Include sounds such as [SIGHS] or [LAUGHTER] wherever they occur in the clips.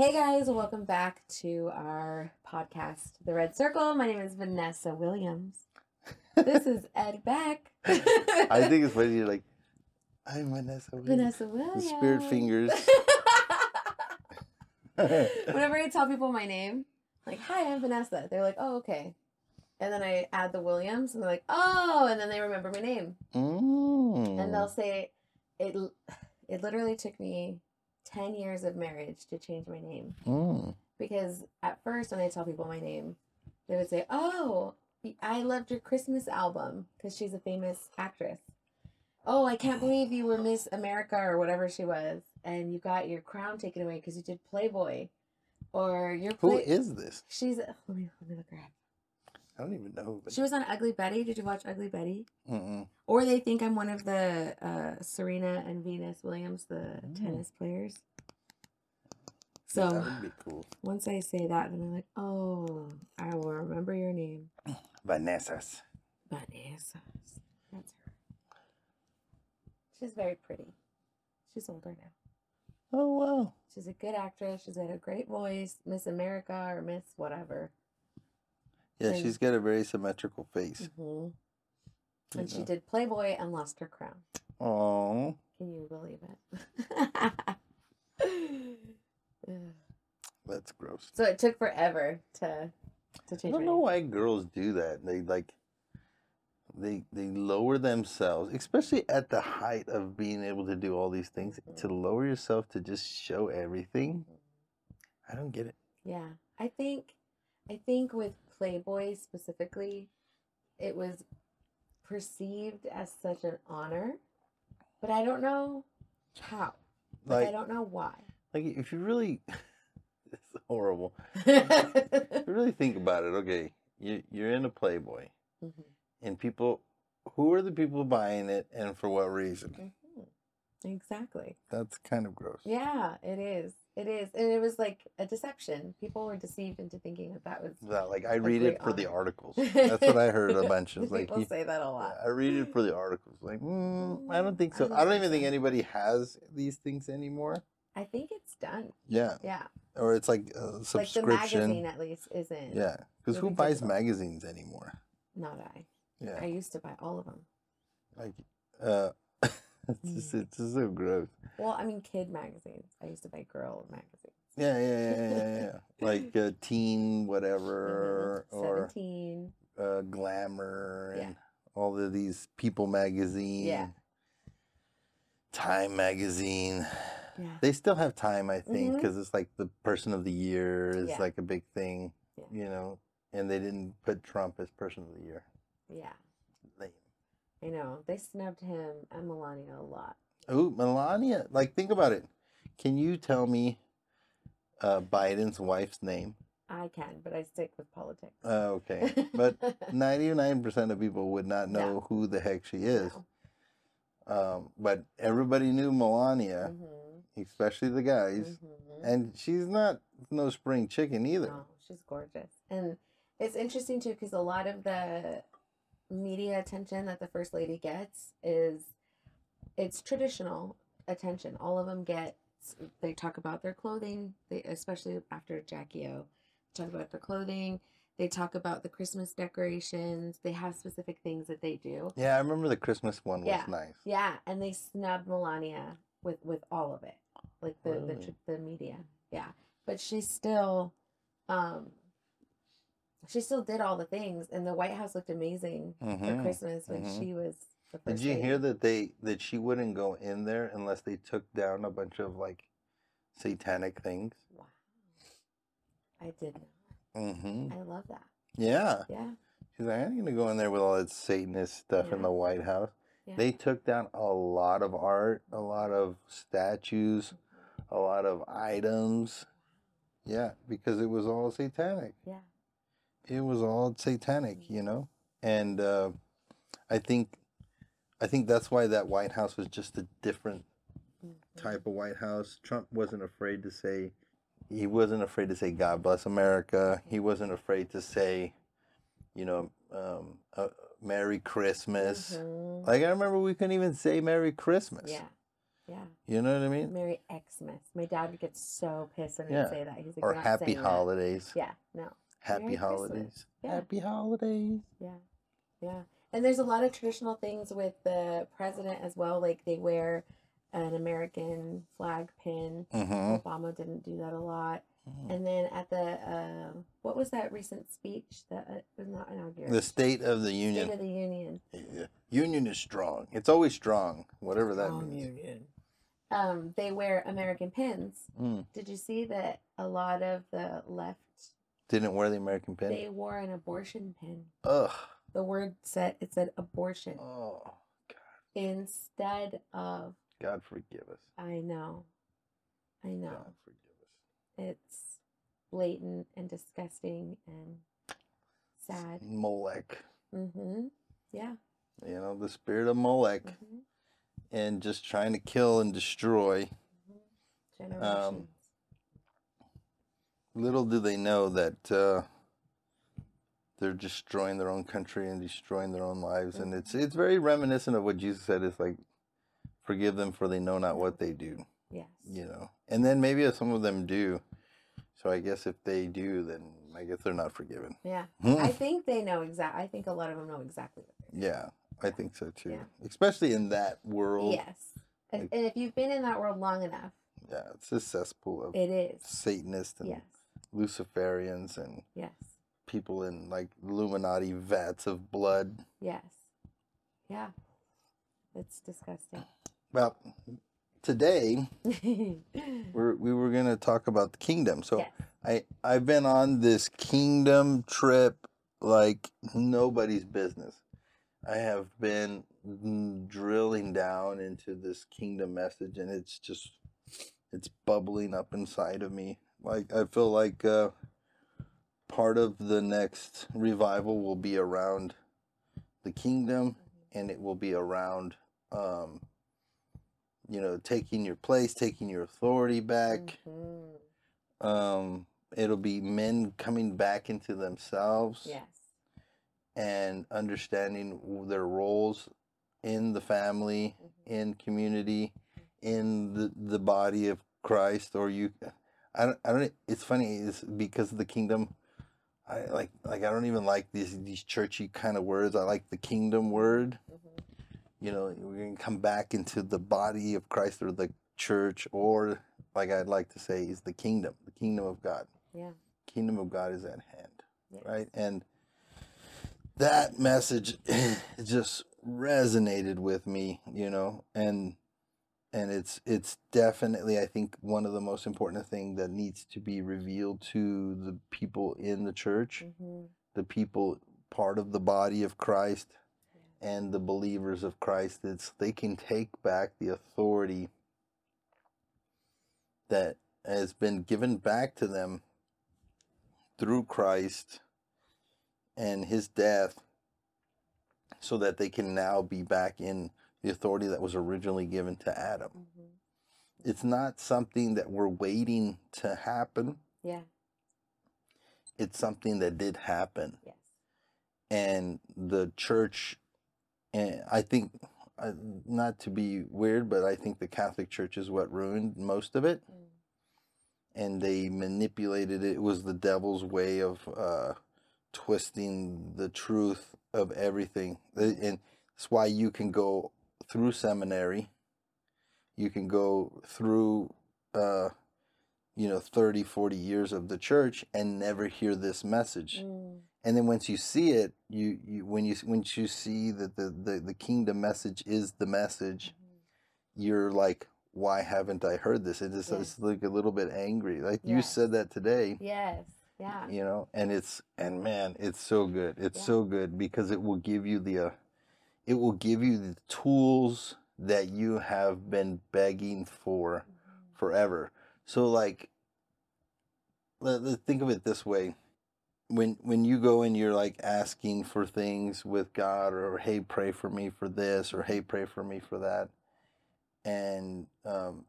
Hey guys, welcome back to our podcast, The Red Circle. My name is Vanessa Williams. This is Ed Beck. [LAUGHS] I think it's funny. You're like, I'm Vanessa. Williams." Vanessa The Williams. spirit fingers. [LAUGHS] Whenever I tell people my name, like, hi, I'm Vanessa, they're like, oh, okay. And then I add the Williams, and they're like, oh, and then they remember my name. mm. And they'll say, it, it literally took me 10 years of marriage to change my name. Mm. Because at first, when I tell people my name, they would say, oh, I loved your Christmas album because she's a famous actress. Oh, I can't believe you were Miss America or whatever she was, and you got your crown taken away because you did Playboy, or your Who play- is this? She's let me let me look her up. I don't even know. But... She was on Ugly Betty. Did you watch Ugly Betty? Mm-mm. Or they think I'm one of the uh, Serena and Venus Williams, the Mm. tennis players. So that So would be cool. once I say that, then I'm like, oh, I will remember your name. [CLEARS THROAT] Vanessa's. Vanessa. That's her. She's very pretty. She's older now. Oh wow. She's a good actress. She's got a great voice. Miss America or Miss whatever. Yeah, And- she's got a very symmetrical face. hmm And she did Playboy and lost her crown. Oh, Can you believe it? [LAUGHS] That's gross. so it took forever to to I don't know why girls do that. They like they they lower themselves, especially at the height of being able to do all these things. To lower yourself to just show everything, I don't get it. Yeah, I think, I think with Playboy specifically, it was perceived as such an honor, but I don't know how. Like, I don't know why. like if you really, [LAUGHS] it's horrible. [LAUGHS] Really think about it, okay, you you're in a Playboy, Mhm, and people, who are the people buying it, and for what reason? mhm. Exactly. That's kind of gross. Yeah, it is. It is, and it was like a deception. People were deceived into thinking that that was. That like I read it for the articles. That's what I heard a bunch. Of, [LAUGHS] like People you- say that a lot. I read it for the [LAUGHS] articles. Like, mm, I don't think I so. don't I don't think even think anybody has these things anymore. I think it's done. Yeah, Yeah, or it's like a like the subscription. magazine at least isn't. yeah, because who buys magazines anymore? Not I. Yeah, I used to buy all of them. like, uh, it's just it's just so gross. Well, I mean, kid magazines. I used to buy girl magazines. Yeah, yeah, yeah, yeah, yeah. yeah. [LAUGHS] like uh, teen whatever Mhm. or Seventeen. uh, glamour Yeah. and all of these People magazine. Yeah. Time magazine. Yeah. They still have time, I think, because it's like the person of the year is Yeah. like a big thing, Yeah. you know. And they didn't put Trump as person of the year. Yeah. I know. They snubbed him and Melania a lot. Oh, Melania! Like, think about it. Can you tell me uh, Biden's wife's name? I can, but I stick with politics. Uh, okay, but [LAUGHS] ninety-nine percent of people would not know No. who the heck she is. No. Um, but everybody knew Melania, Mhm, especially the guys, mhm. and she's not no spring chicken either. No, she's gorgeous. And it's interesting too because a lot of the media attention that the first lady gets is it's traditional attention. All of them get they talk about their clothing, they especially after Jackie O talk about their clothing. They talk about the Christmas decorations. They have specific things that they do. Yeah, I remember the Christmas one was Yeah. nice. Yeah, and they snubbed Melania with with all of it, like the the, Really? tr- the media. Yeah, but she still, um, she still did all the things, and the White House looked amazing for Mhm. Christmas when mhm. she was Did you lady. hear that they that she wouldn't go in there unless they took down a bunch of like satanic things? Wow, I did not. Mm-hmm. I love that. Yeah, Yeah, she's like, I ain't gonna go in there with all that Satanist stuff in the White House. yeah. They took down a lot of art, a lot of statues, a lot of items. Yeah, because it was all satanic. yeah, It was all satanic, you know. And uh, I think, I think that's why that White House was just a different Mhm. type of White House. Trump wasn't afraid to say, he wasn't afraid to say God bless America. He wasn't afraid to say, you know, um, uh, Merry Christmas. Mhm. Like I remember we couldn't even say Merry Christmas. Yeah, Yeah. You know what I mean? Merry Xmas. My dad would get so pissed when Yeah. he'd say that. He's like, Or "You're not happy saying that." holidays. Yeah. No. Happy Merry holidays. Yeah. Happy holidays. Yeah. Yeah. And there's a lot of traditional things with the president as well. Like they wear an American flag pin. Mm-hmm. Obama didn't do that a lot. And then at the uh, what was that recent speech that uh, was not inauguration? The State of the Union. State of the Union. Yeah. Union is strong. It's always strong, whatever that Strong means. Union. Um, they wear American pins. Mm. Did you see that a lot of the left Didn't wear the American pin. they wore an abortion pin? Ugh. The word said it said abortion Oh, God. instead of God forgive us. I know, I know. God forgive us. It's blatant and disgusting and sad. Molech. Mm-hmm. Yeah. You know, the spirit of Molech Mm-hmm. and just trying to kill and destroy. Generations. Little do they know that uh, they're destroying their own country and destroying their own lives. And it's it's very reminiscent of what Jesus said. It's like, forgive them for they know not what they do. yes. You know, and then maybe if some of them do. So I guess if they do, then I guess they're not forgiven. Yeah. Hmm. I think they know exactly. I think a lot of them know exactly what they're doing. Yeah, I think so too. Yeah. Especially in that world. Yes. And, like- and if you've been in that world long enough, Yeah, it's a cesspool of it is. Satanists and Yes. Luciferians and Yes. people in like Illuminati vats of blood. Yes. Yeah. It's disgusting. Well, today [LAUGHS] we're, we were going to talk about the kingdom. So yes. I I've been on this kingdom trip like nobody's business. I have been drilling down into this kingdom message and it's just it's bubbling up inside of me. Like I feel like uh part of the next revival will be around the kingdom and it will be around um you know taking your place, taking your authority back Mhm. um it'll be men coming back into themselves Yes. and understanding their roles in the family Mhm. in community in the the body of christ or you i don't i don't it's funny it's because of the kingdom i like like i don't even like these these churchy kind of words i like the kingdom word Mhm. you know we're going to come back into the body of christ or the church or like i'd like to say is the kingdom the kingdom of god Yeah. kingdom of god is at hand Yes. right and that message [SIGHS] just resonated with me you know and and it's it's definitely i think one of the most important thing that needs to be revealed to the people in the church Mhm. the people part of the body of christ and the believers of christ it's they can take back the authority that has been given back to them through christ and his death so that they can now be back in the authority that was originally given to Adam. Mhm. It's not something that we're waiting to happen. Yeah. It's something that did happen. Yes. And the church, and I think, uh, not to be weird, but I think the Catholic Church is what ruined most of it. Mm. And they manipulated it. It was the devil's way of uh, twisting the truth of everything. And it's why you can go through seminary, you can go through, uh, you know, 30, 40 years of the church and never hear this message. Mm. And then once you see it, you, you when you once you see that the, the, the kingdom message is the message, Mhm. you're like, why haven't I heard this? It is Yeah. it's like a little bit angry. Like you said that today Yes. Yeah. you know and it's and man it's so good it's Yeah. so good because it will give you the uh, it will give you the tools that you have been begging for Mhm. forever so like let, let think of it this way when when you go and you're like asking for things with god or hey pray for me for this or hey pray for me for that and um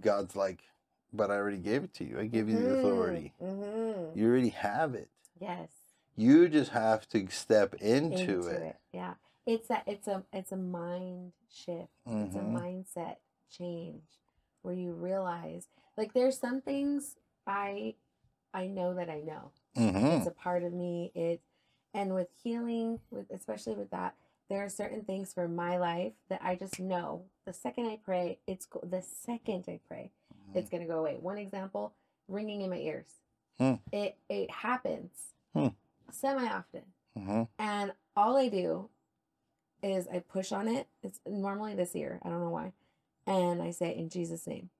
god's like but i already gave it to you i gave you the authority Mhm. you already have it. Yes. You just have to step into, Into it. it. Yeah. It's a it's a it's a mind shift. It's a Mhm. mindset change where you realize like there's some things I I know that I know. Mm-hmm. It's a part of me. It and with healing, with especially with that, there are certain things for my life that I just know. The second I pray, it's go- the second I pray, it's gonna go away. One example: ringing in my ears. Hmm. It it happens Hmm. Semi often, Mm-hmm. and all I do is I push on it. It's normally this ear. I don't know why, and I say in Jesus' name,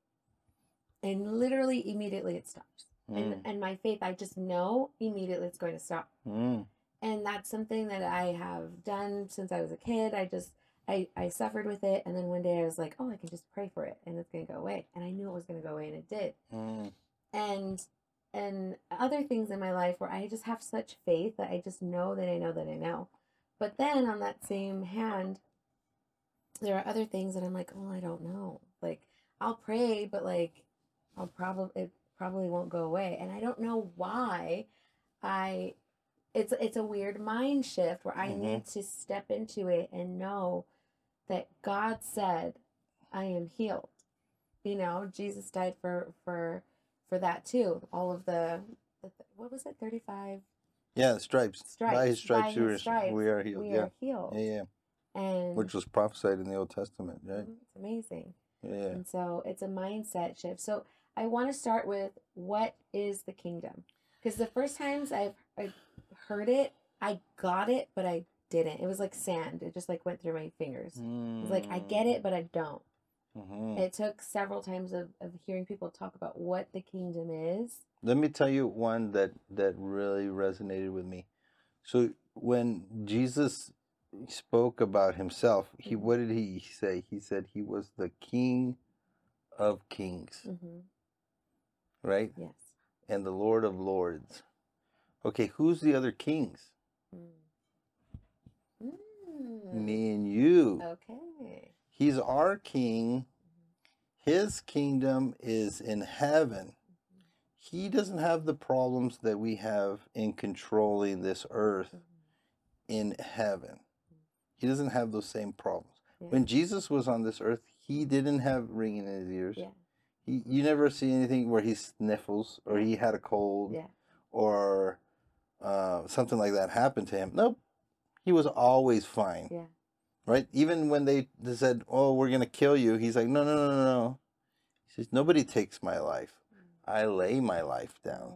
and literally immediately it stops. And and my faith, I just know immediately it's going to stop Mm-hmm. and that's something that I have done since I was a kid. I just I I suffered with it, and then one day I was like, oh, I can just pray for it, and it's gonna go away. And I knew it was gonna go away, and it did. Mm-hmm. And and other things in my life where I just have such faith that I just know that I know that I know. But then on that same hand, there are other things that I'm like, oh, I don't know. Like I'll pray, but like I'll probably it probably won't go away, and I don't know why. I it's it's a weird mind shift where I Mhm. need to step into it and know that God said I am healed. You know, Jesus died for for for that too. All of the, the what was it, thirty five Yeah, stripes. stripes. By his stripes, By his stripes, we are healed. We yeah. are healed. yeah, yeah. And Which was prophesied in the Old Testament, right? Mhm, it's amazing. Yeah. And so it's a mindset shift. So I want to start with what is the kingdom? Because the first times I've, I've heard it, I got it, but I didn't. It was like sand. It just like went through my fingers. It was like I get it, but I don't. Mm-hmm. It took several times of, of hearing people talk about what the kingdom is. Let me tell you one that that really resonated with me. So when Jesus spoke about himself, he Mhm. what did he say? He said he was the King of Kings, Mm-hmm. right? Yes. And the Lord of Lords. Okay, who's the other kings? Mm. Mm. Me and you. Okay. He's our king. His kingdom is in heaven. He doesn't have the problems that we have in controlling this earth in heaven. He doesn't have those same problems. Yeah. When Jesus was on this earth, he didn't have ringing in his ears. Yeah. He, you never see anything where he sniffles or he had a cold Yeah. or uh, something like that happened to him. Nope. He was always fine. Right? Even when they they said, "Oh, we're gonna kill you," he's like, "No, no, no, no, no." He says, "Nobody takes my life. I lay my life down."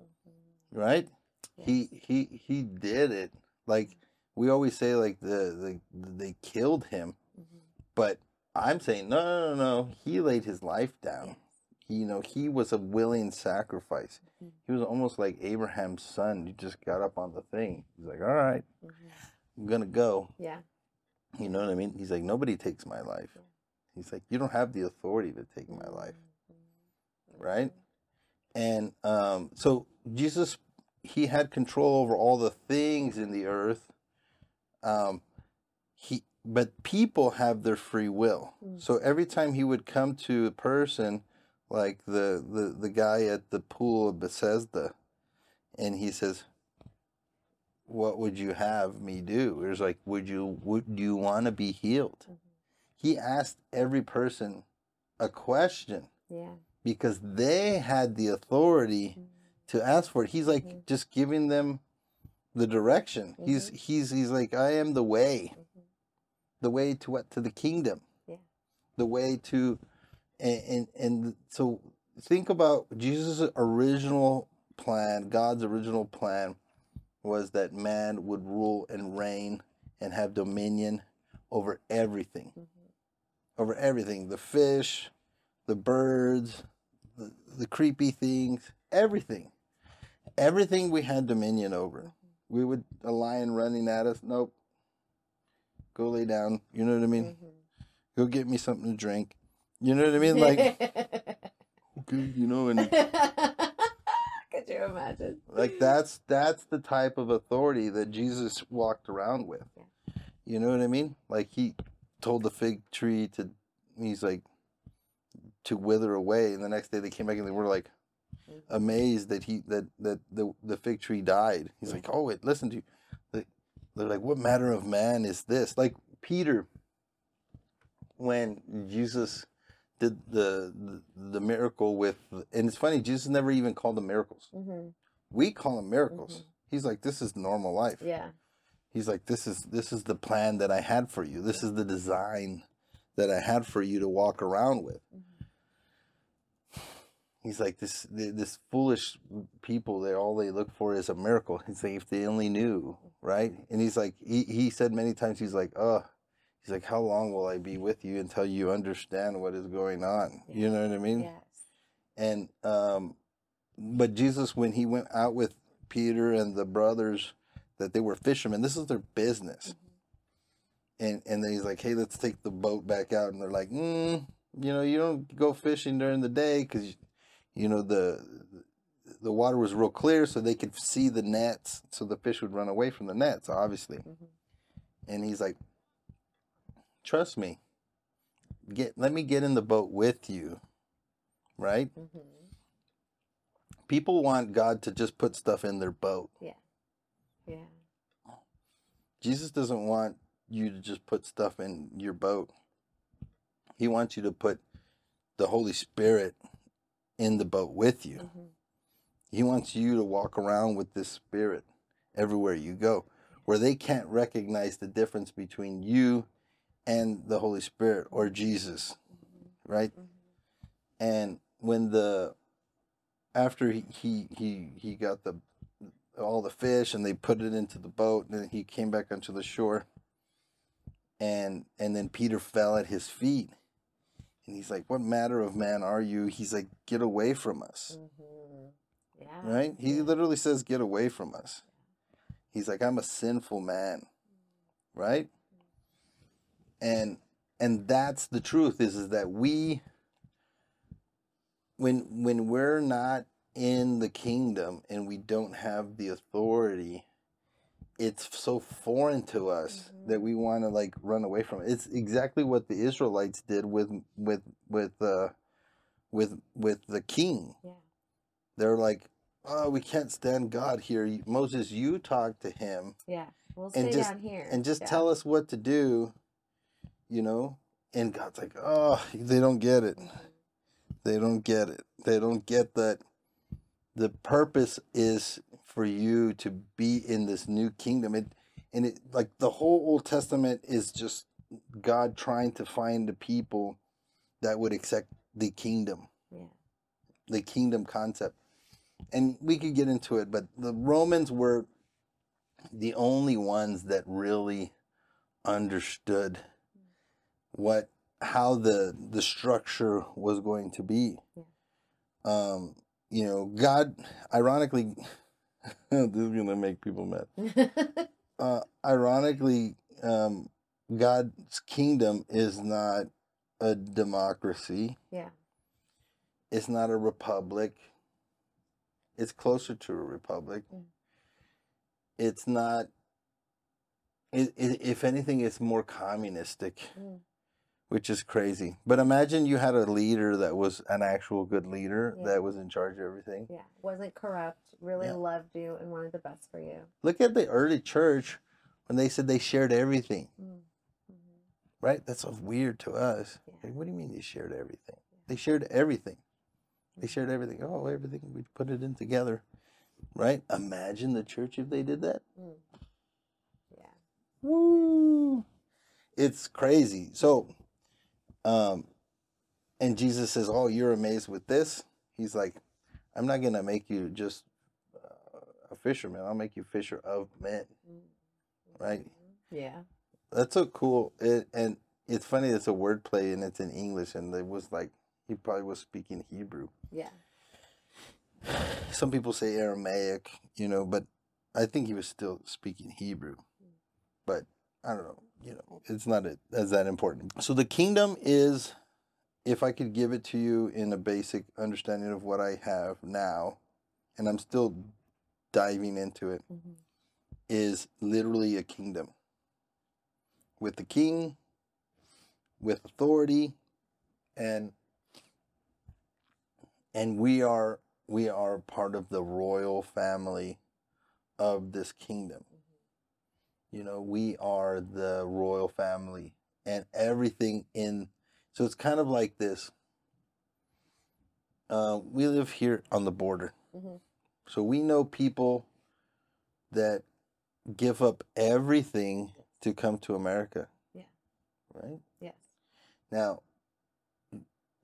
Mm-hmm. Right? He he he did it. Like we always say, like the the they killed him, Mm-hmm. but I'm saying no, no, no, no. He laid his life down. He, you know, he was a willing sacrifice. Mhm. He was almost like Abraham's son. He just got up on the thing. He's like, "All right, I'm gonna go." Yeah. You know what I mean? He's like, nobody takes my life. He's like, you don't have the authority to take my life, right? And um, so Jesus, he had control over all the things in the earth. Um, he, but people have their free will. Mm. So every time he would come to a person, like the the the guy at the pool of Bethesda, and he says, "What would you have me do?" It was like, "Would you would do you want to be healed?" Mhm. He asked every person a question Yeah. because they had the authority Mhm. to ask for it. He's like Mhm. just giving them the direction. He's he's he's like, "I am the way." Mhm. the way to what to the kingdom Yeah. the way to and, and and so think about jesus original plan god's original plan was that man would rule and reign and have dominion over everything. Mhm. over everything. The fish the birds the, the creepy things everything. Everything we had dominion over. We would a lion running at us nope. Go lay down. You know what i mean? Mhm. go get me something to drink. You know what i mean? Like [LAUGHS] okay you know and [LAUGHS] Could you imagine? like that's that's the type of authority that jesus walked around with Yeah. you know what i mean like he told the fig tree to he's like to wither away and the next day they came back and they were like Mhm. amazed that he that that the the fig tree died. He's Yeah. like, "Oh, wait, listen to you." They- They're like, "What matter of man is this?" Like Peter, when Jesus did the, the the miracle with, and it's funny, Jesus never even called them miracles. Mm-hmm. We call them miracles. Mhm. He's like, this is normal life. Yeah. He's like, this is this is the plan that I had for you. This is the design that I had for you to walk around with. Mhm. He's like this this foolish people. They all they look for is a miracle. He's like, if they only knew, right? And he's like, he he said many times, he's like, oh, he's like, how long will I be with you until you understand what is going on? You know what I mean? Yes. And um, but Jesus, when he went out with Peter and the brothers, that they were fishermen. This is their business. And and then he's like, hey, let's take the boat back out. And they're like, mm, you know, you don't go fishing during the day because, you know, the the water was real clear, so they could see the nets, so the fish would run away from the nets, obviously. Mhm. And he's like, trust me. Get let me get in the boat with you, right? Mhm. People want God to just put stuff in their boat. Yeah. Yeah. Jesus doesn't want you to just put stuff in your boat. He wants you to put the Holy Spirit in the boat with you. Mhm. He wants you to walk around with this spirit everywhere you go, where they can't recognize the difference between you and the Holy Spirit or Jesus, right? And when the after he he he, he got the all the fish and they put it into the boat and then he came back onto the shore and and then peter fell at his feet. And he's like what matter of man are you? He's like get away from us. Mhm. Yeah. right? He literally says get away from us. He's like i'm a sinful man. Right and and that's the truth is is that we when when we're not in the kingdom and we don't have the authority it's so foreign to us Mhm. that we want to like run away from it it's exactly what the israelites did with with with uh with with the king Yeah. they're like oh we can't stand god here moses you talk to him Yeah. We'll And stay just- down here. and just Yeah. tell us what to do you know? And god's like oh they don't get it. They don't get it. They don't get that the purpose is for you to be in this new kingdom. It and it like the whole old testament is just god trying to find the people that would accept the kingdom. Yeah. the kingdom concept. And we could get into it, but the Romans were the only ones that really understood what how the the structure was going to be. Yeah. Um, you know, God ironically [LAUGHS] this is gonna make people mad. [LAUGHS] Uh ironically, um God's kingdom is not a democracy. yeah. It's not a republic. It's closer to a republic. Mm. It's not. It, it, if anything, it's more communistic, Mm. Which is crazy. But imagine you had a leader that was an actual good leader Yeah. that was in charge of everything. Yeah. Wasn't corrupt. Really Yeah. loved you and wanted the best for you. Look at the early church when they said they shared everything, Mm. Mhm. right? That's so weird to us. Yeah. Like, what do you mean they shared everything? They shared everything. They shared everything. Oh, everything. We put it in together, right? Imagine the church if they did that. Mm. Yeah. Woo! It's crazy. So, um, and Jesus says, "Oh, you're amazed with this." He's like, "I'm not gonna make you just uh, a fisherman. I'll make you fisher of men." Mm. Right. Mhm. Yeah. That's so cool. It, and it's funny. It's a wordplay, and it's in English, and it was like he probably was speaking Hebrew. Yeah. [SIGHS] Some people say Aramaic, you know, but I think he was still speaking Hebrew. But I don't know, you know, it's not a, as that important. So the kingdom is, if I could give it to you in a basic understanding of what I have now, and I'm still diving into it, Mhm. is literally a kingdom with the king, with authority, and and we are we are part of the royal family of this kingdom. You know, we are the royal family and everything in So it's kind of like this. Uh, we live here on the border. Mhm. So we know people that give up everything to come to America. Yeah. Right? Yes. Now,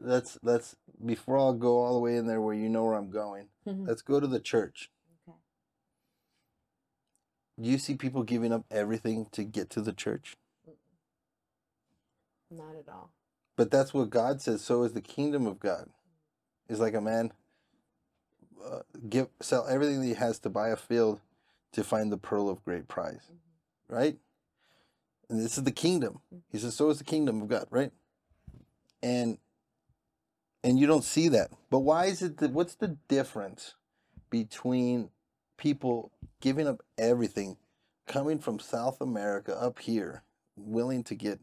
let's let's before I'll go all the way in there where you know where I'm going. Mhm. Let's go to the church. Do you see people giving up everything to get to the church? Not at all. But that's what God says. So is the kingdom of God. Is like a man uh, give sell everything that he has to buy a field to find the pearl of great price, Mhm. right? And this is the kingdom. He says, so is the kingdom of God, right? And and you don't see that. But why is it that what's the difference between people giving up everything, coming from South America up here, willing to get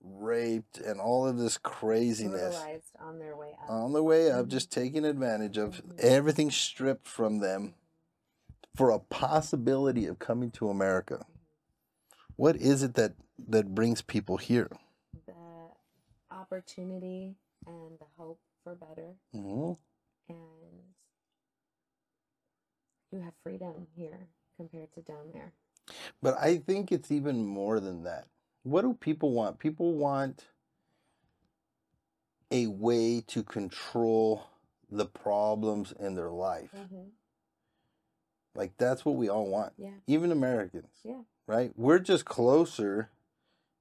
raped and all of this craziness Brutalized on their way up. on the way up, Mhm. just taking advantage of Mhm. everything stripped from them for a possibility of coming to America. What is it that that brings people here? the opportunity and the hope for better hmm and you have freedom here compared to down there But I think it's even more than that. What do people want? People want a way to control the problems in their life. mm-hmm. Like that's what we all want. yeah Even Americans. Yeah. Right? We're just closer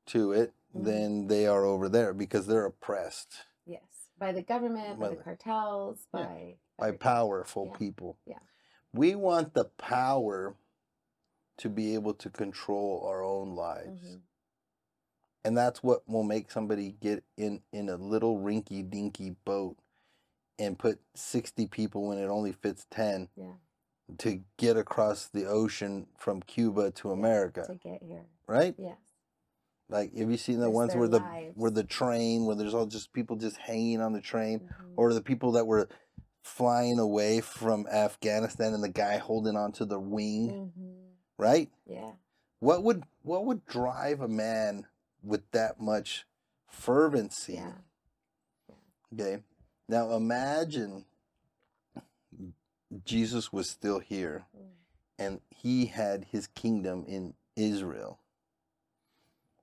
to it Mhm. than they are over there because they're oppressed yes by the government by By the the- cartels Yeah. by by everything. powerful Yeah. people. Yeah. We want the power to be able to control our own lives. Mhm. And that's what will make somebody get in in a little rinky dinky boat and put 60 people when it only fits 10 yeah to get across the ocean from Cuba to America, to get here right? yes Like have you seen the Risk ones where the lives. where the train where there's all just people just hanging on the train Mhm. or the people that were flying away from Afghanistan and the guy holding onto the wing, Mhm. right? yeah What would what would drive a man with that much fervency? yeah Okay. Now imagine Jesus was still here Mm. and he had his kingdom in Israel.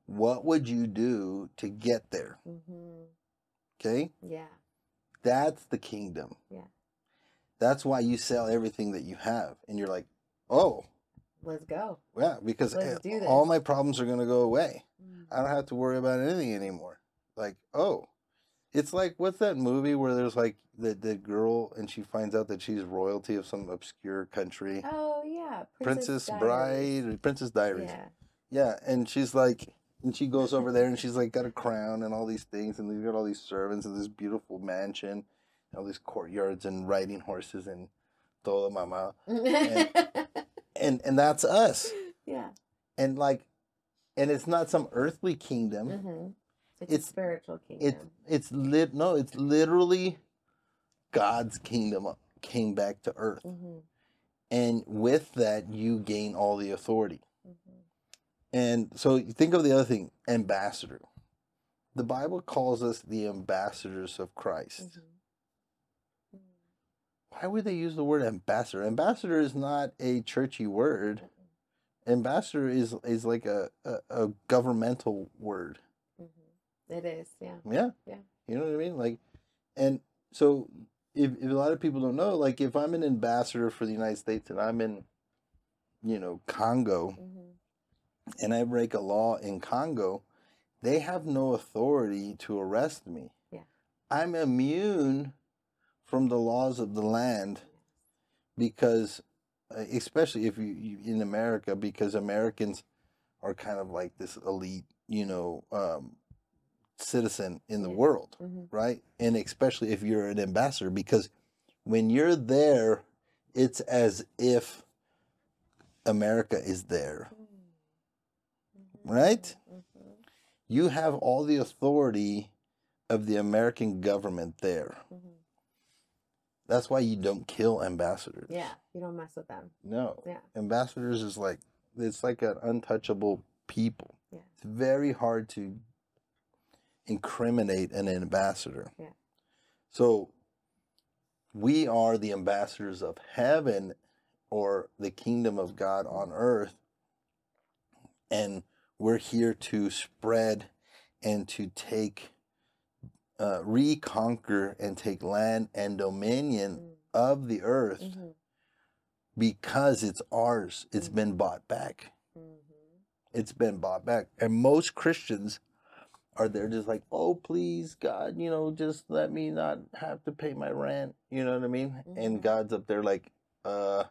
What would you do to get there? Mhm. Okay? yeah That's the kingdom. Yeah. That's why you sell everything that you have and you're like, "Oh, let's go yeah, because eh, all my problems are going to go away. Mm. I don't have to worry about anything anymore." Like, "Oh, it's like what's that movie where there's like the the girl and she finds out that she's royalty of some obscure country, oh yeah Princess, Diaries. Bride, or Princess Diaries. yeah Yeah, and she's like, and she goes over there and she's like got a crown and all these things, and they've got all these servants and this beautiful mansion, and all these courtyards and riding horses and todo mama, [LAUGHS] and and that's us, yeah. And like, and it's not some earthly kingdom. hmm it's, It's- a spiritual kingdom. It's it's lit no, it's literally God's kingdom came back to earth, hmm and with that you gain all the authority. hmm And so think of the other thing, ambassador. The Bible calls us the ambassadors of Christ. hmm Why would they use the word ambassador? Ambassador is not a churchy word. Ambassador is is like a, a, a governmental word. hmm It is, yeah. Yeah. Yeah. You know what I mean? Like and so if, if a lot of people don't know, like if I'm an ambassador for the United States and I'm in, you know, Congo, hmm and I break a law in Congo, they have no authority to arrest me. Yeah. I'm immune from the laws of the land because, uh, especially if you, in America, because Americans are kind of like this elite, you know, um, citizen in the Yeah. world, hmm right? And especially if you're an ambassador, because when you're there, it's as if America is there. Right? hmm you have all the authority of the American government there. hmm That's why you don't kill ambassadors. Yeah, you don't mess with them. No. Yeah. Ambassadors is like it's like an untouchable people. Yeah. It's very hard to incriminate an ambassador. Yeah. So we are the ambassadors of heaven or the kingdom of God on earth. And we're here to spread and to take, uh, reconquer and take land and dominion Mm. of the earth Mhm. because it's ours. It's been bought back. Mhm. It's been bought back. And most Christians are there just like, oh, please, God, you know, just let me not have to pay my rent. You know what I mean? And God's up there like, uh,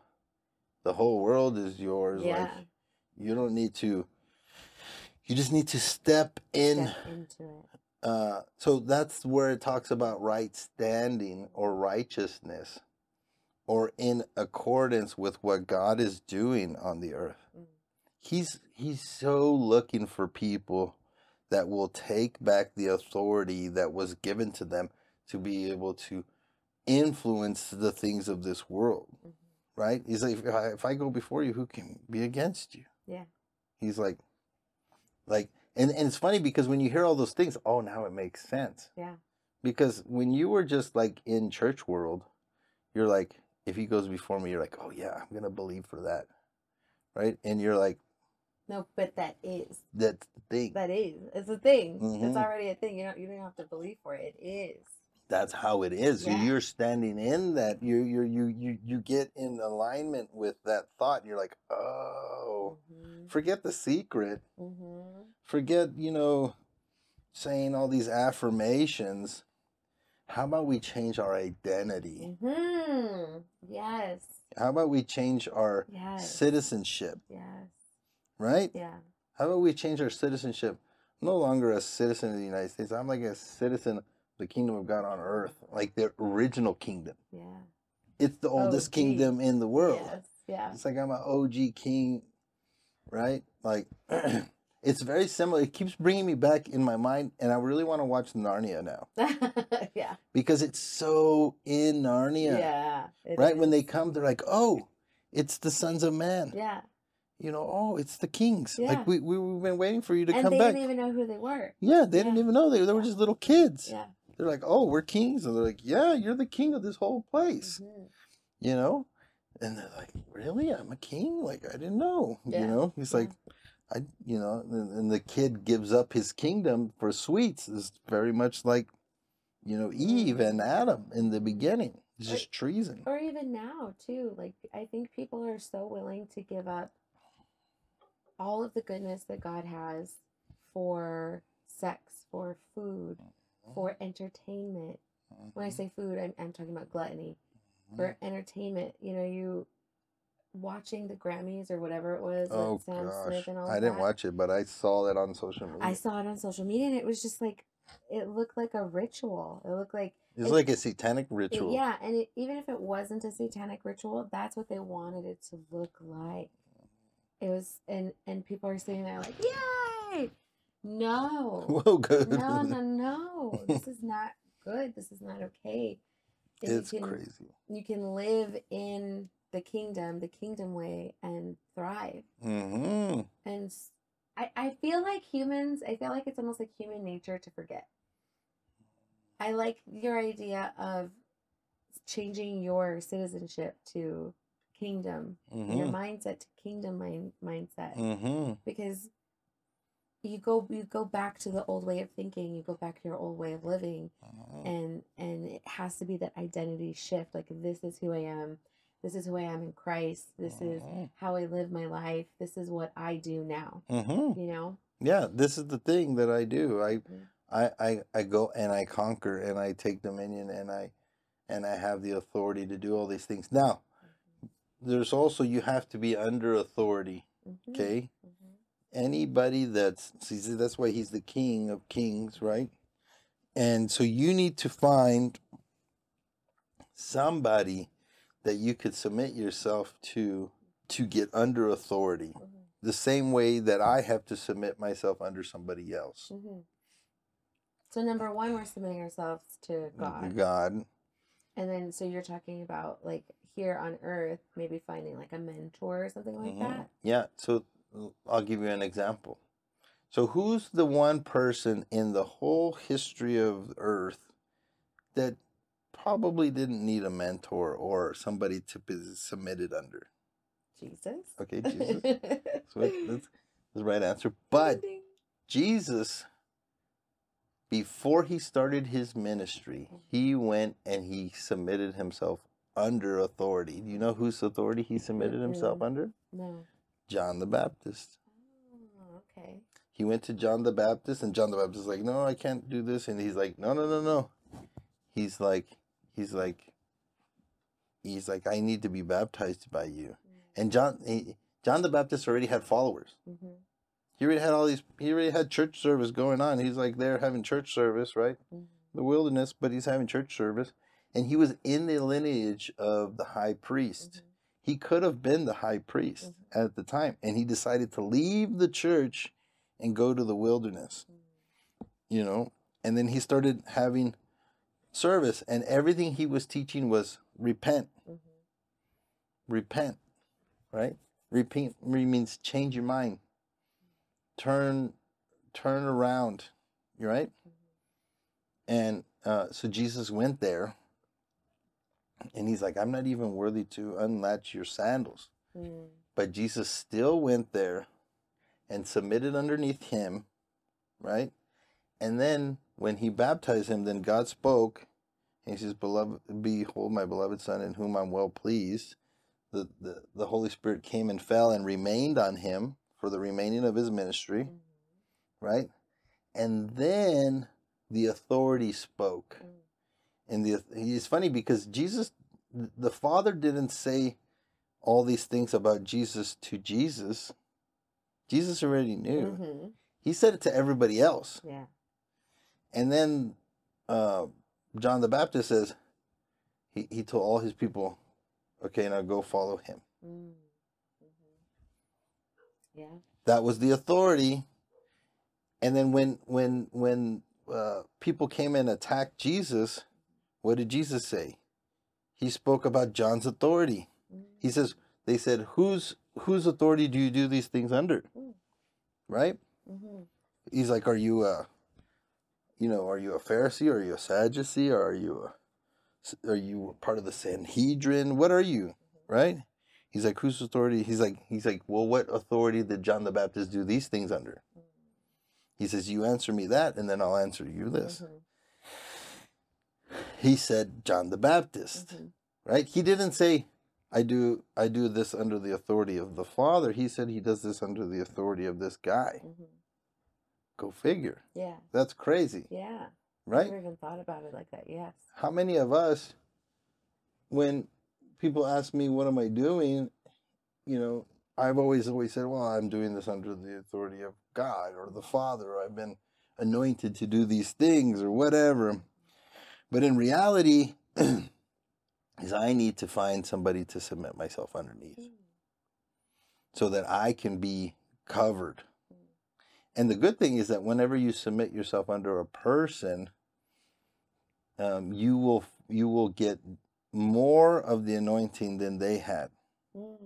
the whole world is yours. Yeah. Like, you don't need to, you just need to step in. Step into it. Uh, so that's where it talks about right standing or righteousness or in accordance with what God is doing on the earth. Mm. He's he's so looking for people that will take back the authority that was given to them to be able to influence the things of this world. Mhm. Right? He's like if I, if I go before you, who can be against you? Yeah. He's like like and, and it's funny because when you hear all those things, oh now it makes sense. Yeah. Because when you were just like in church world, you're like, if he goes before me, you're like, oh yeah, I'm gonna believe for that, right? And you're like, No, but that is. that's the thing. That is. It's a thing. Mhm. It's already a thing. You don't you don't have to believe for it. It is. That's how it is. Yeah. You're standing in that. You you you you you get in alignment with that thought. You're like, oh, Mhm. forget the secret. Mhm. Forget you know, saying all these affirmations. How about we change our identity? Mhm. Yes. How about we change our Yes. citizenship? Yes. Right? Yeah. How about we change our citizenship? I'm no longer a citizen of the United States. I'm like a citizen the kingdom of God on earth, like the original kingdom. Yeah. It's the oh, oldest OG. kingdom in the world. Yes. Yeah. It's like I'm an OG king, right? Like, [CLEARS THROAT] it's very similar. It keeps bringing me back in my mind, and I really want to watch Narnia now [LAUGHS] yeah. because it's so in Narnia, Yeah. right? When they come, they're like, "Oh, it's the sons of man." Yeah. You know, oh, it's the kings. Yeah. Like we, we we've been waiting for you to and come back. And they didn't even know who they were. Yeah, they didn't even know they, they were just little kids. Yeah. They're like, "Oh, we're kings," and they're like, "Yeah, you're the king of this whole place," Mhm. you know. And they're like, "Really? I'm a king? Like I didn't know." You know, he's yeah. like, "I," you know, and, and the kid gives up his kingdom for sweets. Is very much like, you know, Eve and Adam in the beginning. It's just treason. Or even now too. Like I think people are so willing to give up all of the goodness that God has for sex, for food, for mm-hmm. entertainment. When I mm-hmm. say food, I'm, I'm talking about gluttony. Mm-hmm. For entertainment, you know, you watching the Grammys or whatever it was Oh gosh, Smith and all I didn't that. watch it, but I saw that on social media. I saw it on social media and it was just like it looked like a ritual. It looked like it's it- like a satanic it- ritual. yeah, and it, even if it wasn't a satanic ritual, that's what they wanted it to look like. It was, and and people are sitting there like, "Yay!" No, Whoa, good. no, no, no. This [LAUGHS] is not good. This is not okay. It's you can, crazy. You can live in the kingdom, the kingdom way, and thrive. hmm And I feel like humans, I feel like it's almost like human nature to forget. I like your idea of changing your citizenship to kingdom, your hmm mindset to kingdom mind, mindset, hmm because you go you go back to the old way of thinking, you go back to your old way of living, and and it has to be that identity shift. Like this is who I am, this is who I am in Christ, this is Mhm. how I live my life, this is what I do now. hmm You know, Yeah, this is the thing that I do. I, Mhm. I, I, I go and I conquer and I take dominion and I, and I have the authority to do all these things. Now, there's also you have to be under authority. Mhm, Okay. Anybody that's see that's why he's the king of kings, right? And so you need to find somebody that you could submit yourself to to get under authority. Mhm. The same way that I have to submit myself under somebody else. Mhm. So number one, we're submitting ourselves to God, God. and then so you're talking about like here on Earth, maybe finding like a mentor or something like Mhm. that. Yeah. So I'll give you an example. So who's the one person in the whole history of Earth that probably didn't need a mentor or somebody to be submitted under? Jesus. Okay, Jesus. [LAUGHS] So that's, that's the right answer. But Jesus, before he started his ministry, he went and he submitted himself under authority. Do you know whose authority he submitted himself under? no. John the Baptist. Oh, okay. He went to John the Baptist, and John the Baptist is like, "No, I can't do this," and he's like, "No, no, no, no." He's like, he's like, he's like, "I need to be baptized by you." And John, he, John the Baptist already had followers. Mm-hmm. He already had all these. He already had church service going on. He's like there having church service, right? Mm-hmm. The wilderness, but he's having church service, and he was in the lineage of the high priest. He could have been the high priest at the time, and he decided to leave the church and go to the wilderness. You know, and then he started having service, and everything he was teaching was repent, Mm-hmm. repent, right? Repent means change your mind, turn, turn around, you right? And uh, so Jesus went there, and he's like, "I'm not even worthy to unlatch your sandals." Mm-hmm. But Jesus still went there and submitted underneath him, right? And then when he baptized him, then God spoke, and he says, Beloved, behold my beloved son in whom I'm well pleased. The, the, the Holy Spirit came and fell and remained on him for the remaining of his ministry, Mm-hmm. right? And then the authority spoke. And the it's funny because Jesus, the Father didn't say all these things about Jesus to Jesus. Jesus already knew. Mm-hmm. He said it to everybody else. Yeah. And then uh, John the Baptist says, he, he told all his people, okay, now go follow him. Mm-hmm. Yeah. That was the authority. And then when when when uh, people came and attacked Jesus, what did Jesus say? He spoke about John's authority. He says, they said, whose whose authority do you do these things under? Right? Mm-hmm. He's like, are you a, you know, are you a Pharisee? Or are you a Sadducee? Or are you a, are you part of the Sanhedrin? What are you? Right? He's like, whose authority? He's like, he's like, well, what authority did John the Baptist do these things under? He says, you answer me that, and then I'll answer you this. Mm-hmm. He said, John the Baptist. Mm-hmm. right he didn't say i do i do this under the authority of the father he said he does this under the authority of this guy Mm-hmm. go figure Yeah. that's crazy Yeah. right Never even thought about it like that. Yes. how many of us when people ask me what am i doing you know i've always always said well i'm doing this under the authority of god or the father i've been anointed to do these things or whatever but in reality [CLEARS THROAT] is i need to find somebody to submit myself underneath so that I can be covered. And the good thing is that whenever you submit yourself under a person, um, you will you will get more of the anointing than they had, Mm-hmm.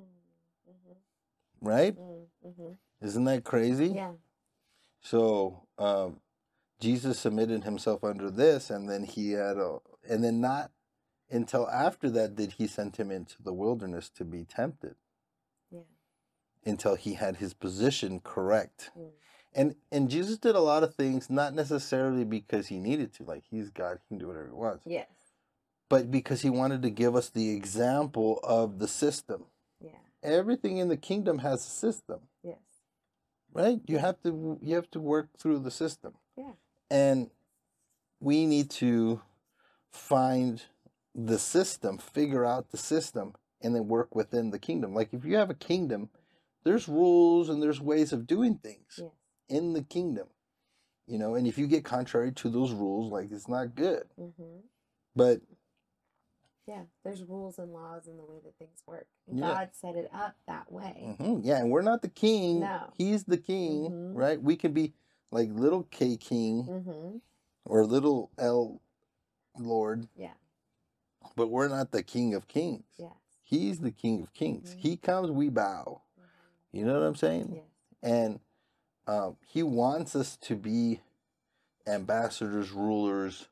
right? Mm-hmm. Isn't that crazy? Yeah. So um, Jesus submitted himself under this, and then he had a, and then not until after that did he send him into the wilderness to be tempted. Yeah. Until he had his position correct. Mm. And and Jesus did a lot of things not necessarily because he needed to, like he's God, he can do whatever he wants, Yes. but because he wanted to give us the example of the system. Yeah. Everything in the kingdom has a system, Yes. right? You have to you have to work through the system. Yeah. And we need to find the system, figure out the system, and then work within the kingdom. Like if you have a kingdom, there's rules and there's ways of doing things Yes. in the kingdom. You know, and if you get contrary to those rules, like it's not good. Mm-hmm. But Yeah. There's rules and laws in the way that things work. Yeah. God set it up that way. mhm, yeah, and we're not the king. No. He's the king, Mhm. right? We can be like little K king Mm-hmm. or little L Lord, Yeah. but we're not the king of kings. Yes. He's the king of kings. Mhm. He comes, we bow. You know what I'm saying? Yes. And um, he wants us to be ambassadors, rulers,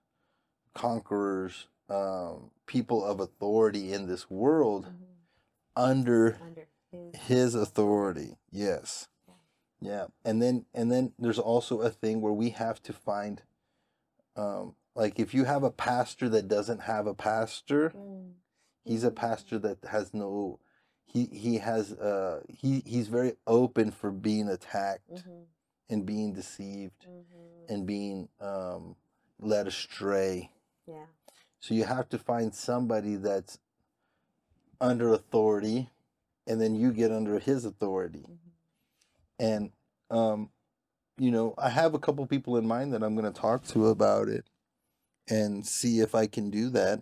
conquerors, um, people of authority in this world Mhm. under Under his. his authority yes yeah and then and then there's also a thing where we have to find um like if you have a pastor that doesn't have a pastor Mm. he's a pastor that has no he he has uh he he's very open for being attacked Mhm. and being deceived Mhm. and being um led astray Yeah. so you have to find somebody that's under authority and then you get under his authority Mhm. And um you know i have a couple people in mind that i'm going to talk to about it and see if i can do that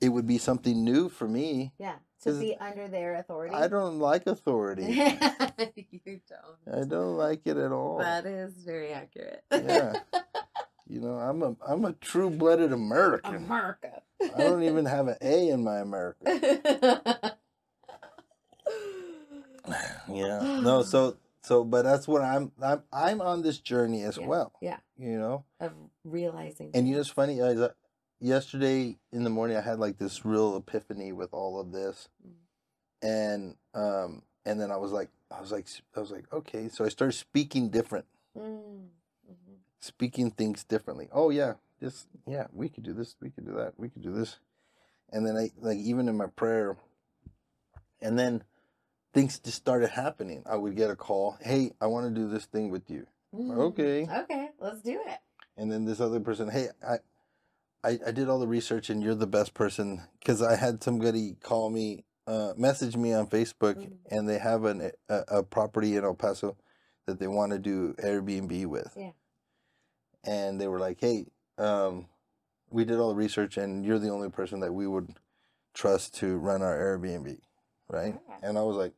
it would be something new for me Yeah. To be under their authority. i don't like authority [LAUGHS] you don't. i don't like it at all That is very accurate. Yeah. you know i'm a i'm a true-blooded american America. i don't even have an a in my america [LAUGHS] [SIGHS] yeah no so so but that's what i'm i'm i'm on this journey as Yeah, well yeah. you know of realizing. and you know it's funny uh, that yesterday in the morning i had like this real epiphany with all of this Mm. and um and then i was like i was like i was like okay so i started speaking different Mm, mhm. speaking things differently oh yeah this yeah we could do this we could do that we could do this and then i like even in my prayer and then things just started happening i would get a call hey i want to do this thing with you Mm. Okay. Okay, let's do it. and then this other person hey i i, I did all the research and you're the best person because i had somebody call me uh message me on facebook Mhm. and they have an a, a property in el paso that they want to do airbnb with Yeah. and they were like hey um we did all the research and you're the only person that we would trust to run our airbnb right Okay. and i was like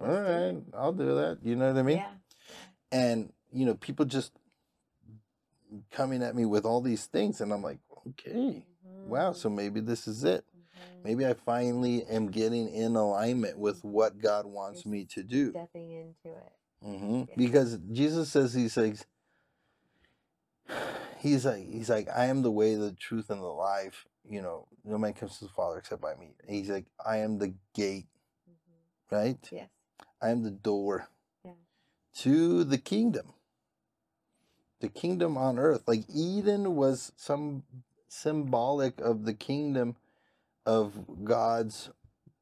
all do i'll do that you know what i mean yeah. and you know people just coming at me with all these things and i'm like okay wow so maybe this is it Mhm. maybe i finally am getting in alignment with what god wants You're me to do stepping into it. Mm-hmm. Yeah. because jesus says he's like [SIGHS] he's like he's like i am the way the truth and the life you know no man comes to the father except by me he's like i am the gate Mhm. right Yes. I am the door Yeah. to the kingdom. The kingdom on earth. Like Eden was some symbolic of the kingdom of God's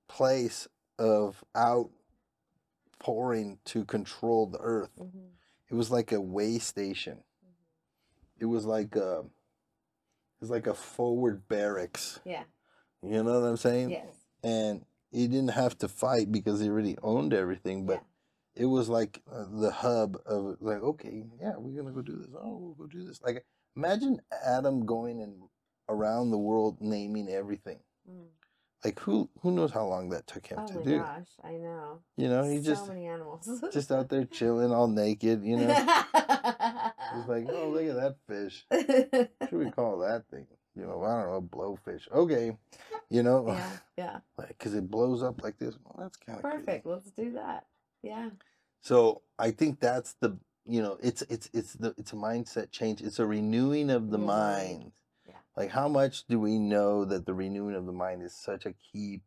place of outpouring to control the earth. Mhm. It was like a way station. It was like a it was like a forward barracks. Yeah. You know what I'm saying? Yes. And he didn't have to fight because he already owned everything, but yeah. it was like uh, the hub of like okay yeah we're gonna go do this oh we'll go do this like imagine adam going and around the world naming everything Mm. like who who knows how long that took him to do? Oh to my do gosh, I know. you know he just so just many animals. [LAUGHS] just out there chilling all naked you know [LAUGHS] he's like oh look at that fish [LAUGHS] what should we call that thing you know i don't know blowfish okay you know yeah, yeah. [LAUGHS] like because it blows up like this well that's kind of Perfect. Let's do that. Yeah. So I think that's the you know it's it's it's the it's a mindset change. It's a renewing of the mind. mind. Yeah. Like how much do we know that the renewing of the mind is such a key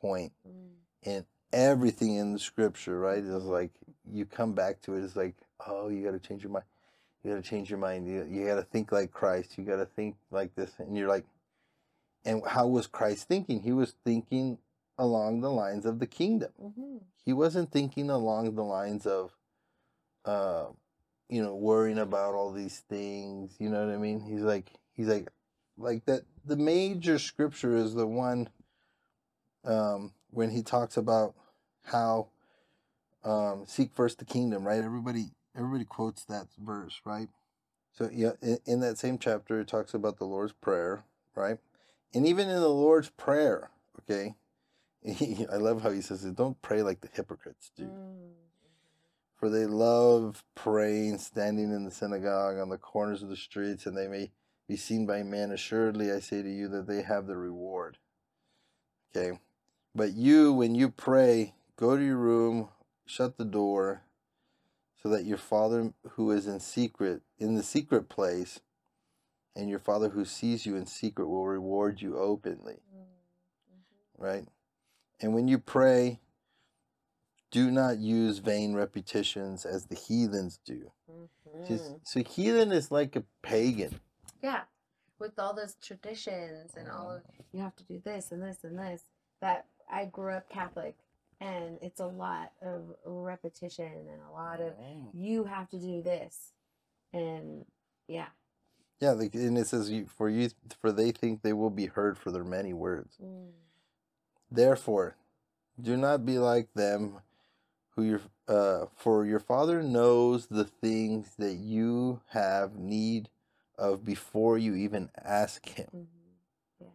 point Mm. in everything in the scripture, right? It's like you come back to it. It's like oh, you got to change your mind. You got to change your mind. You, you got to think like Christ. You got to think like this, and you're like, and how was Christ thinking? He was thinking along the lines of the kingdom Mhm. he wasn't thinking along the lines of uh you know worrying about all these things you know what i mean he's like he's like like that the major scripture is the one um when he talks about how um seek first the kingdom right everybody everybody quotes that verse right so yeah in, in that same chapter it talks about the lord's prayer right and even in the lord's prayer okay [LAUGHS] I love how he says it. Don't pray like the hypocrites do, Mm. for they love praying, standing in the synagogue on the corners of the streets, and they may be seen by men. Assuredly, I say to you that they have the reward. Okay, but you, when you pray, go to your room, shut the door, so that your Father who is in secret, in the secret place, and your Father who sees you in secret will reward you openly. Right? And when you pray, do not use vain repetitions as the heathens do. Just, Mhm. so heathen is like a pagan. Yeah, with all those traditions and all of you have to do this and this and this. That I grew up Catholic, and it's a lot of repetition and a lot of you have to do this, and yeah. Yeah, like, and it says, "For you, for they think they will be heard for their many words." Mm. Therefore, do not be like them, who your uh, for your Father knows the things that you have need of before you even ask Him. Mhm.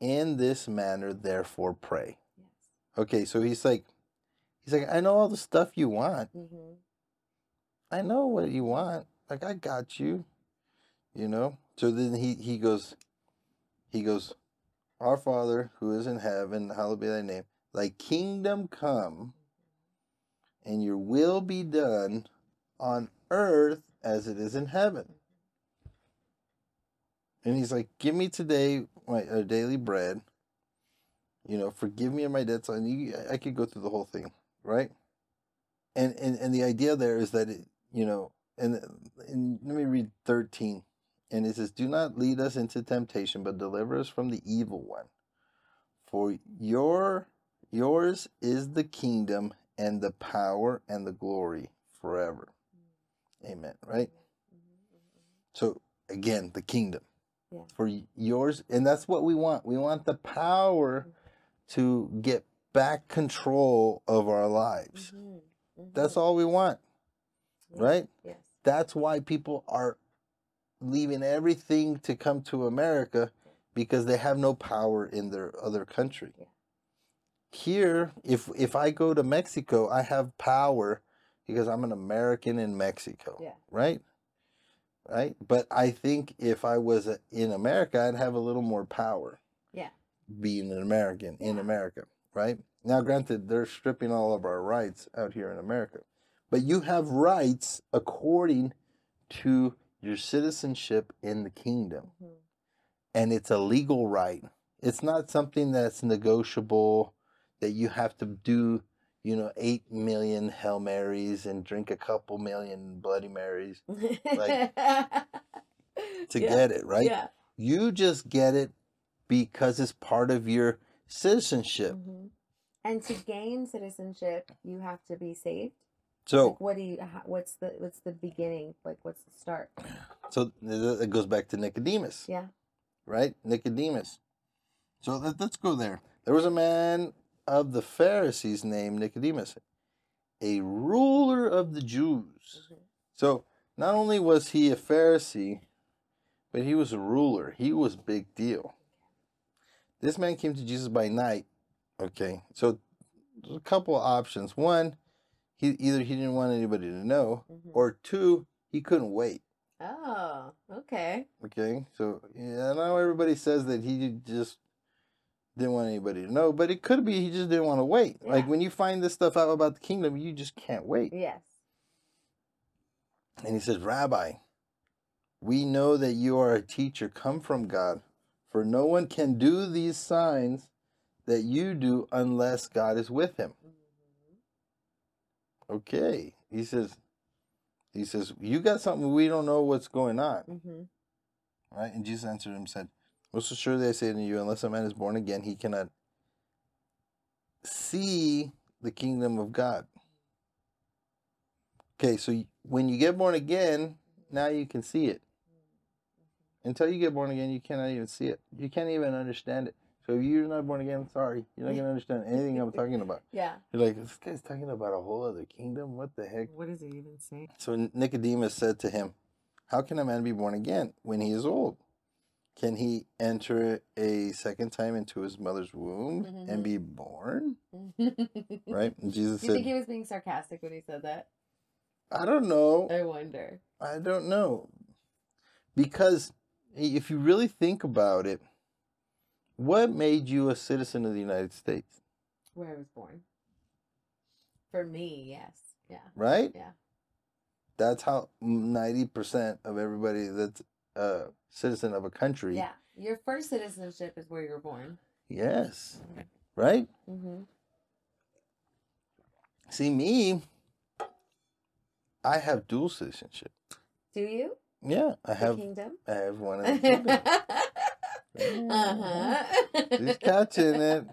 In this manner, therefore, pray. Okay, so he's like, he's like, I know all the stuff you want. Mm-hmm. I know what you want. Like I got you. You know? So then he he goes he goes, Our Father who is in heaven, hallowed be thy name. Thy kingdom come and your will be done on earth as it is in heaven. And he's like, Give me today my uh, daily bread. You know, forgive me of my debts. And you, I could go through the whole thing, right? And and and the idea there is that it, you know, and, and let me read thirteen, and it says, "Do not lead us into temptation, but deliver us from the evil one. For your yours is the kingdom and the power and the glory forever." Amen. Right. So again, the kingdom Yeah. for yours, and that's what we want. We want the power mm-hmm. To get back control of our lives. Mhm. That's all we want. Right? Yes. That's why people are leaving everything to come to America because they have no power in their other country. Yeah. Here, if if I go to Mexico, I have power because I'm an American in Mexico. Yeah. Right? Right? But I think if I was uh, in America, I'd have a little more power. Being an American in America, right? Now granted, they're stripping all of our rights out here in America. But you have rights according to your citizenship in the kingdom. Mhm. And it's a legal right. It's not something that's negotiable that you have to do, you know, 8 million Hail Marys and drink a couple million Bloody Marys Like, [LAUGHS] to yeah. get it, right? Yeah. You just get it because it's part of your citizenship. Mhm. And to gain citizenship, you have to be saved. So, Like, what do you? What's the? What's the beginning? Like, what's the start? so it goes back to Nicodemus. Yeah. right? Nicodemus. So let, us go there. There was a man of the Pharisees named Nicodemus, a ruler of the Jews. Mhm. So not only was he a Pharisee, but he was a ruler. He was big deal. This man came to Jesus by night. Okay, so there's a couple of options. One, he either he didn't want anybody to know, Mhm. or two, he couldn't wait. Oh, okay. Okay, so yeah, I know everybody says that he just didn't want anybody to know, but it could be he just didn't want to wait. Like when you find this stuff out about the kingdom, you just can't wait. Yes. And he says, Rabbi, we know that you are a teacher come from God, for no one can do these signs that you do unless God is with him. Okay, he says, he says, you got something we don't know what's going on. Mm-hmm. Right? And Jesus answered him and said, Most assuredly I say to you, unless a man is born again, he cannot see the kingdom of God. Okay, so when you get born again, now you can see it. Until you get born again, you cannot even see it. You can't even understand it. So if you're not born again, sorry, you're not going to understand anything I'm talking about. [LAUGHS] Yeah. You're like, this guy's talking about a whole other kingdom? What the heck? What does it even say? So Nicodemus said to him, How can a man be born again when he is old? Can he enter a second time into his mother's womb mm-hmm. and be born? [LAUGHS] Right? And Jesus Do you said, think he was being sarcastic when he said that? I don't know. I wonder. I don't know. Because if you really think about it, what made you a citizen of the United States? Where I was born. For me, yes. Yeah. right? Yeah. That's how ninety percent of everybody that's a citizen of a country. Yeah. Your first citizenship is where you're born. Yes. Right. Mm-hmm. See me. I have dual citizenship. Do you? Yeah, I The have. kingdom. I have one [LAUGHS] of the kingdom. uh-huh. She's catching it.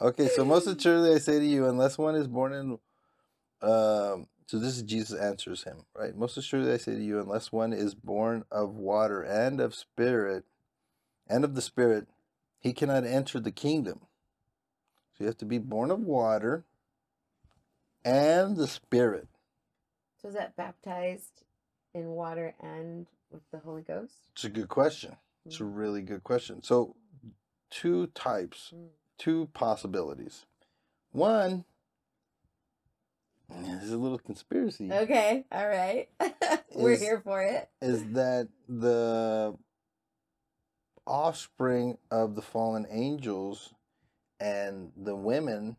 Okay, so most [LAUGHS] assuredly I say to you, unless one is born in, um, so this is Jesus answers him, right? Most assuredly I say to you, unless one is born of water and of spirit, and of the spirit, he cannot enter the kingdom. So you have to be born of water and the spirit. So is that baptized in water and with the Holy Ghost? It's a good question. It's a Mm. really good question. So, two types, Mm. two possibilities. One, this is a little conspiracy, Okay, all right. [LAUGHS] We're Is- here for it. is that the offspring of the fallen angels and the women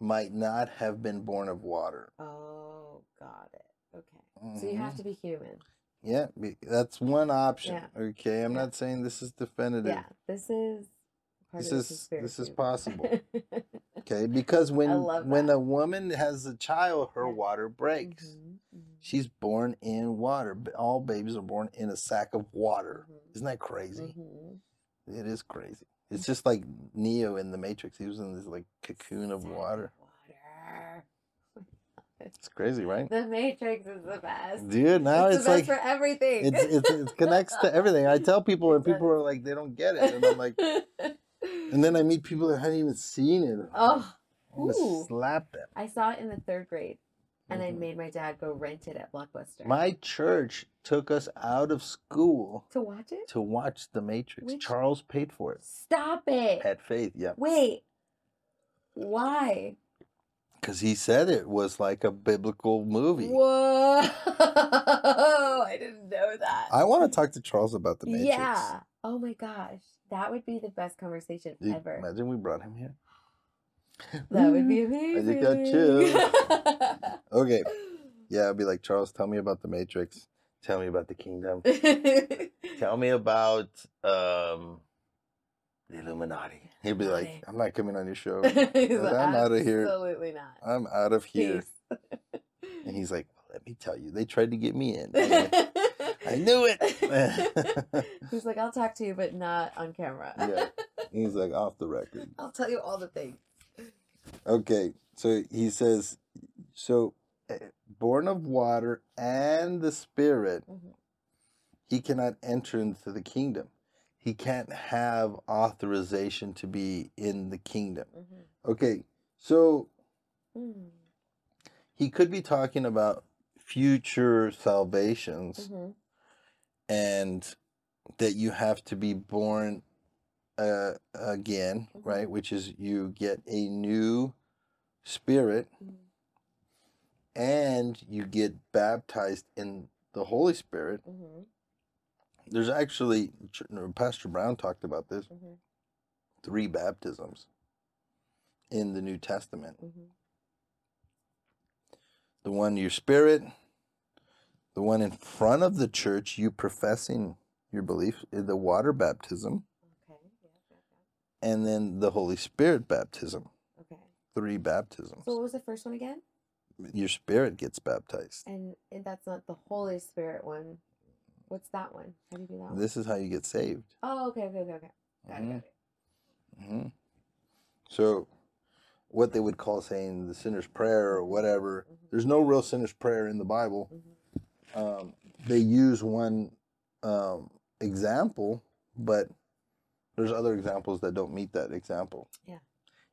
might not have been born of water. Oh, got it. Okay. So you have Mhm. to be human. Yeah, that's one option. Yeah. Okay, I'm Yeah. not saying this is definitive. Yeah, this is This is- this is possible. [LAUGHS] Okay, because when when a woman has a child, her water breaks. Mhm, mhm, She's born in water. All babies are born in a sack of water. mhm, Isn't that crazy? mhm. It is crazy. It's just like Neo in the Matrix. He was in this like cocoon of water. water. It's crazy, right? The Matrix is the best. Dude, now it's, it's, the like best for everything. it's, it's it [LAUGHS] connects to everything. I tell people and people are like they don't get it, and I'm like, [LAUGHS] and then I meet people that hadn't even seen it. oh, ooh. slap them. I saw it in the third grade, and I Mhm. made my dad go rent it at Blockbuster. My church took us out of school to watch it? to watch The Matrix. Which- Charles paid for it. Stop it! Had faith, yeah, Wait, why? Because he said it was like a biblical movie. Whoa! [LAUGHS] I didn't know that. I want to talk to Charles about The Matrix. Yeah. Oh my gosh, that would be the best conversation You- ever. Imagine we brought him here. That would be [LAUGHS] amazing. I just got chills. Okay, yeah, I'd be like Charles. Tell me about The Matrix. Tell me about the kingdom. [LAUGHS] Tell me about um, the Illuminati. He'd be like, I'm not coming on your [LAUGHS] show. Like, I'm out of here. Absolutely not. I'm out of here. [LAUGHS] And he's like, well, let me tell you, they tried to get me in. [LAUGHS] Like, I knew it. He's like, I'll talk to you, but not on camera. yeah. He's like, off the record. I'll tell you all the things. Okay. So he says, so eh, born of water and the spirit, Mhm. he cannot enter into the kingdom. He can't have authorization to be in the kingdom. Mhm. Okay. So Mm. he could be talking about future salvations. Mhm. and that you have to be born uh, again, Mhm. right? Which is you get a new spirit Mhm. and you get baptized in the Holy Spirit. Mhm. There's actually, Pastor Brown talked about this Mhm. three baptisms in the New Testament Mhm. the one your spirit, the one in front of the church, you professing your belief, in the water baptism. Okay. Yeah, yeah, yeah. and then the Holy Spirit baptism. Okay. Three baptisms. So what was the first one again? Your spirit gets baptized. And, and that's not the Holy Spirit one. What's that one? How do you do that one? This is how you get saved. Oh, okay, okay, okay, okay. Got it, got it. hmm So, what they would call saying the sinner's prayer or whatever, Mhm. there's no real sinner's prayer in the Bible. Mhm. Um, they use one um, example, but there's other examples that don't meet that example. Yeah.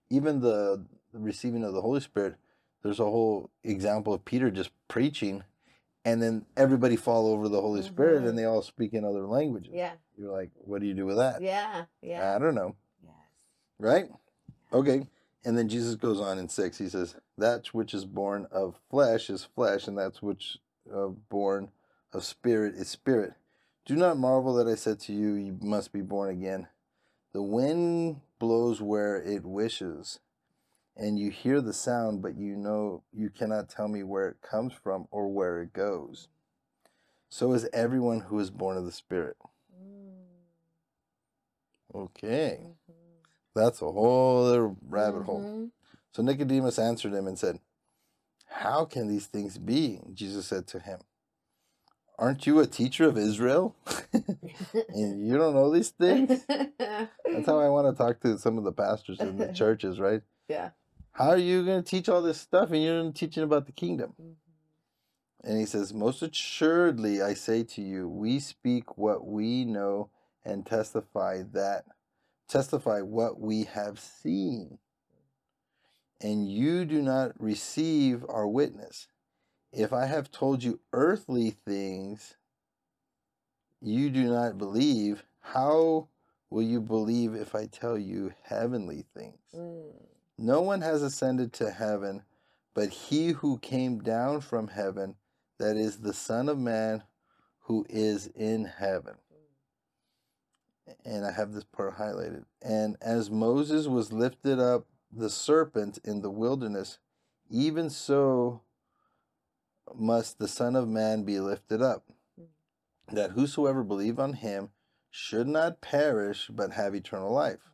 Even the, the receiving of the Holy Spirit, there's a whole example of Peter just preaching, and then everybody fall over the Holy Spirit, Mhm. and they all speak in other languages. Yeah, You're like, what do you do with that? yeah, yeah. I don't know, Yes. right? Okay. And then Jesus goes on in six. He says, "That which is born of flesh is flesh, and that which uh, born of spirit is spirit. Do not marvel that I said to you, you must be born again. The wind blows where it wishes, and you hear the sound, but you know you cannot tell me where it comes from or where it goes. So is everyone who is born of the Spirit. Mm. Okay, Mhm. that's a whole other rabbit hole. Mhm. So Nicodemus answered him and said, How can these things be? Jesus said to him, Aren't you a teacher of Israel? [LAUGHS] and you don't know these things? [LAUGHS] That's how I want to talk to some of the pastors in the [LAUGHS] churches, right? yeah. How are you going to teach all this stuff and you're not teaching about the kingdom? Mhm. And he says, Most assuredly, I say to you, we speak what we know and testify that, testify what we have seen. And you do not receive our witness. If I have told you earthly things, you do not believe. How will you believe if I tell you heavenly things? Mm. No one has ascended to heaven, but he who came down from heaven, that is the Son of Man who is in heaven. And I have this part highlighted. And as Moses was lifted up the serpent in the wilderness, even so must the Son of Man be lifted up, that whosoever believe on him should not perish, but have eternal life.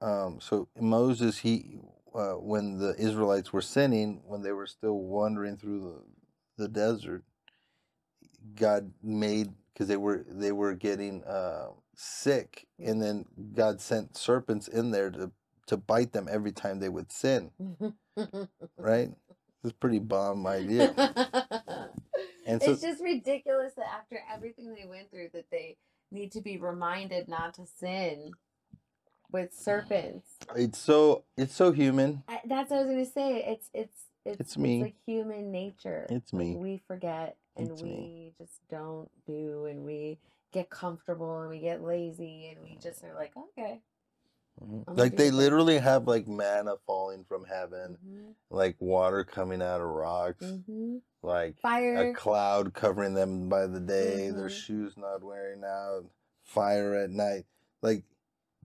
Um, so Moses, he, uh, when the Israelites were sinning, when they were still wandering through the, the desert, God made because they were they were getting uh, sick, and then God sent serpents in there to to bite them every time they would sin. Right? It's a pretty bomb idea. And so it's just ridiculous that after everything they went through, that they need to be reminded not to sin with serpents. it's so it's so human. I, that's what I was gonna say. It's it's it's, It's me. like human nature. It's me. we forget and It's we me. just don't do, and we get comfortable and we get lazy, and we just are like, okay. Mhm. Like they literally have like manna falling from heaven, hmm like water coming out of rocks, hmm like a cloud covering them by the day, their Mhm. shoes not wearing out, fire at night. Like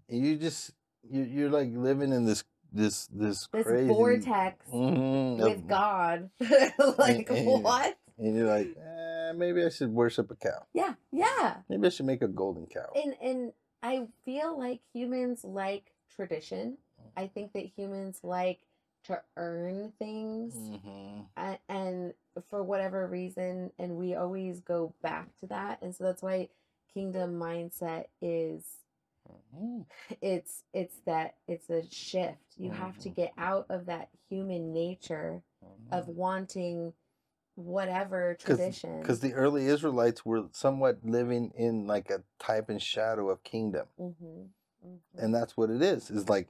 you just you you're like living in this this this This crazy vortex Mhm, with of- God. [LAUGHS] like and- what? and you're like, eh, maybe I should worship a cow. Yeah, yeah. Maybe I should make a golden cow. And and I feel like humans like tradition. I think that humans like to earn things. hmm a- and for whatever reason and we always go back to that and so that's why kingdom mindset is it's it's that it's a shift you have to Mhm. get out of that human nature of wanting whatever tradition Because the early Israelites were somewhat living in like a type and shadow of kingdom. hmm And that's what it is. Is like,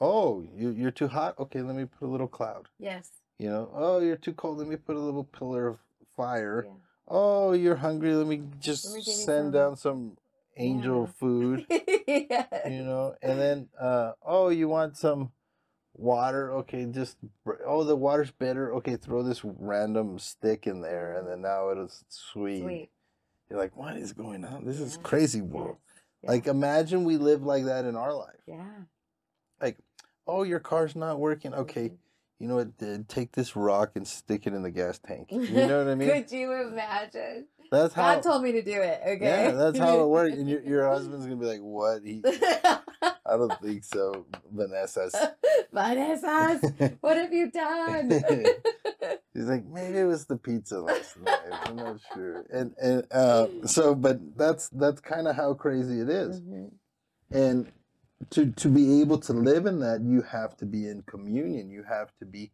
oh, you, you're too hot? Okay, let me put a little cloud. yes You know, oh, you're too cold. Let me put a little pillar of fire. yeah. Oh, you're hungry. Let me just Let me send some- down some angel Yeah. food. [LAUGHS] yes. You know, and then, uh, oh, you want some water? Okay, just oh, the water's bitter. Okay, throw this random stick in there, and then now it is sweet. sweet You're like, what is going on? This is Yeah. crazy yes. world. Yeah. Like, imagine we live like that in our life. yeah Like, Oh, your car's not working. Okay, Mhm. You know what? Take this rock and stick it in the gas tank. You know what I [LAUGHS] mean? could you imagine That's how. God told me to do it. Okay. Yeah, that's how it [LAUGHS] works. And your, your husband's gonna be like, "What? He, I don't [LAUGHS] think so, Vanessa." Vanessa, what have you done? He's like, maybe it was the pizza last night. I'm not sure. And and uh, so, but that's that's kind of how crazy it is. Mhm. And to to be able to live in that, you have to be in communion. You have to be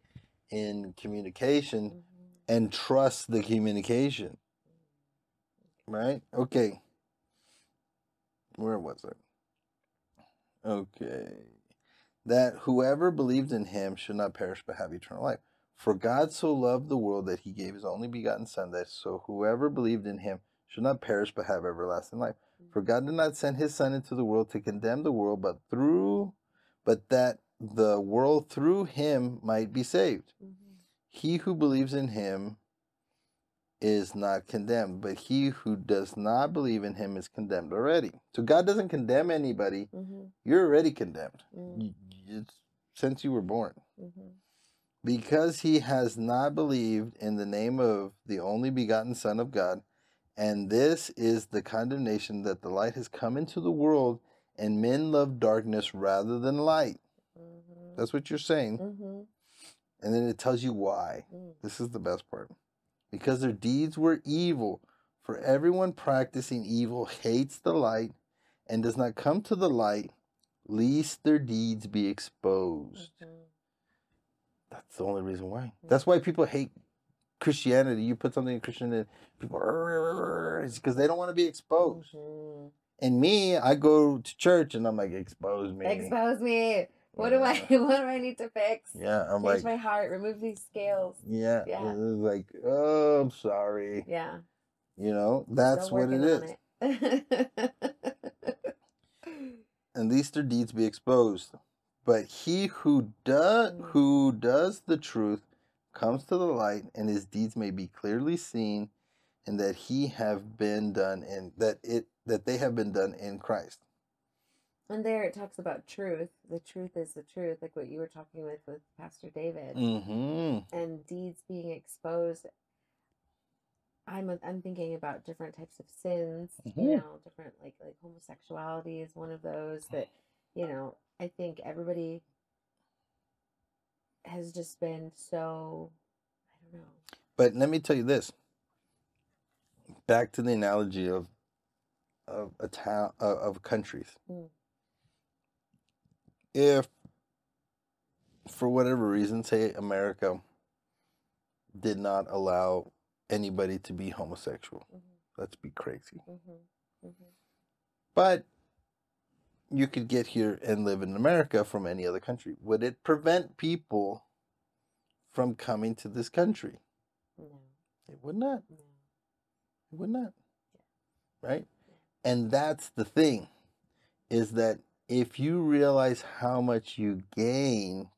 in communication Mhm. and trust the communication. Right? Okay. Where was it? Okay. That whoever believed in him should not perish but have eternal life. For God so loved the world that he gave his only begotten Son, that so whoever believed in him should not perish but have everlasting life. For God did not send his Son into the world to condemn the world, but through but that the world through him might be saved. Mhm. He who believes in him is not condemned, but he who does not believe in him is condemned already. So God doesn't condemn anybody. Mhm. You're already condemned. Mm. Y- It's since you were born. Mm-hmm. Because he has not believed in the name of the only begotten Son of God, and this is the condemnation that the light has come into the world, and men love darkness rather than light. Mm-hmm. That's what you're saying. Mm-hmm. And then it tells you why. Mm. This is the best part. Because their deeds were evil. For everyone practicing evil hates the light and does not come to the light, lest their deeds be exposed. Mhm. That's the only reason why. That's why people hate Christianity. You put something in Christianity, people, it's because they don't want to be exposed. Mhm. And me, I go to church and I'm like, expose me. Expose me. What do I? [LAUGHS] What do I need to fix? Yeah, I'm Change like, my heart. Remove these scales. yeah, Yeah. It's like, oh, I'm sorry. Yeah. You know, that's what it is. it. [LAUGHS] and these their deeds be exposed. But he who does Mm. who does the truth comes to the light, and his deeds may be clearly seen, and that he have been done and that it that they have been done in Christ. and there it talks about truth. The truth is the truth, like what you were talking with with Pastor David, Mm-hmm. and deeds being exposed. I'm I'm thinking about different types of sins. You Mhm. know, different like like homosexuality is one of those that [SIGHS] you know. I think everybody has just been so. I don't know. But let me tell you this. Back to the analogy of of a town of, of countries. Mm. If for whatever reason, say America did not allow anybody to be homosexual. Mhm. Let's be crazy. Mm-hmm. Mm-hmm. But you could get here and live in America from any other country. Would it prevent people from coming to this country? No, It would not. no. It would not. Right? And that's the thing is that if you realize how much you gain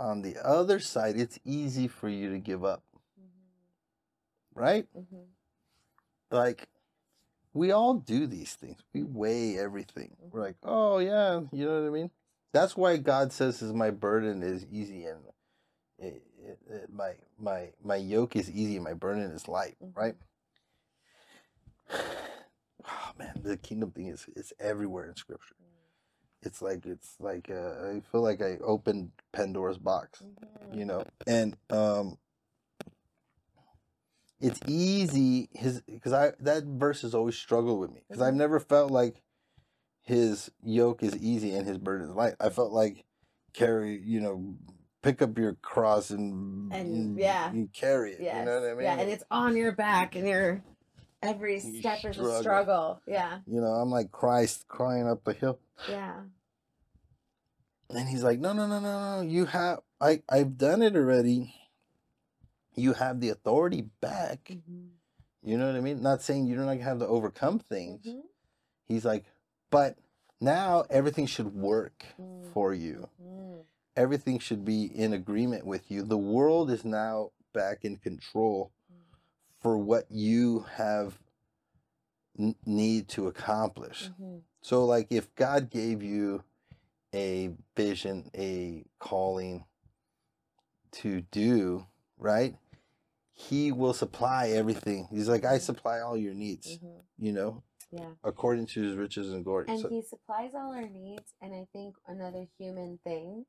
on the other side, it's easy for you to give up. Right? Mm-hmm. Like, we all do these things. We weigh everything. We're like, oh, yeah, you know what I mean? That's why God says, "Is my burden is easy and it, it, it- my my my yoke is easy, and my burden is light." Mhm. Right? [SIGHS] Oh man, the kingdom thing is it's everywhere in Scripture. It's like it's like uh, I feel like I opened Pandora's box Mm-hmm. you know and um it's easy his because i that verse has always struggled with me because i've never felt like his yoke is easy and his burden is light i felt like carry you know pick up your cross and And, yeah. you carry it Yes. you know what i mean Yeah, and it's on your back, and your every You step is a struggle. Yeah, you know i'm like christ crying up the hill yeah. and he's like no no no no no you have i i've done it already you have the authority back Mm-hmm. You know what I mean? Not saying you don't have to overcome things. Mhm. He's like, but now everything should work Mm. for you. Mhm. Everything should be in agreement with you. The world is now back in control for what you have n- need to accomplish. Mhm. So like if God gave you a vision, a calling to do, right? He will supply everything. He's like, I supply all your needs, Mhm. you know, Yeah. according to his riches and glory. And So- he supplies all our needs. And I think another human thing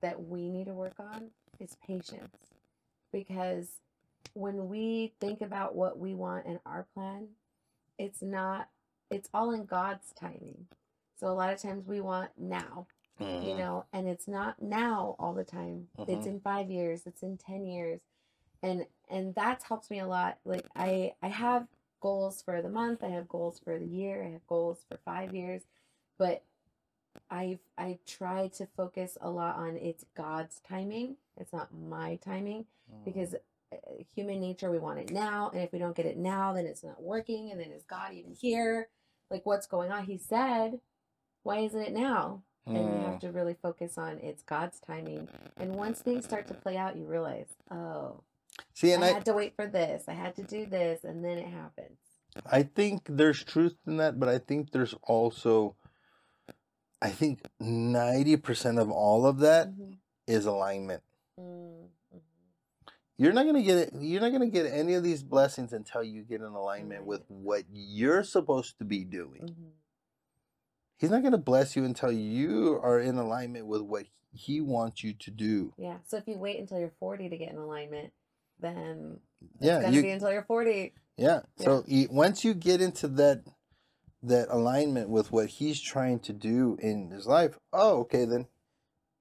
that we need to work on is patience. Because when we think about what we want in our plan, it's not, it's all in God's timing. So a lot of times we want now, you Mhm. know, and it's not now all the time. It's Mhm. in five years, it's in 10 years. And, and that's helped me a lot. Like I, I have goals for the month. I have goals for the year. I have goals for five years, but I've I try to focus a lot on it's God's timing. It's not my timing because uh, human nature we want it now, and if we don't get it now, then it's not working. And then is God even here? Like what's going on? He said, why isn't it now? And you Mm. have to really focus on it's God's timing. And once things start to play out, you realize, oh, See, and I I, had to wait for this. I had to do this, and then it happens. I think there's truth in that, but I think there's also I think 90% of all of that Mhm. is alignment. Mm, mhm. You're not gonna get it. You're not gonna get any of these blessings until you get in alignment with what you're supposed to be doing. Mhm. He's not gonna bless you until you are in alignment with what he wants you to do. Yeah. So if you wait until you're 40 to get in alignment, then it's Yeah, gonna you, be until you're 40. yeah. So you, once you get into that that alignment with what he's trying to do in his life, oh, okay, then,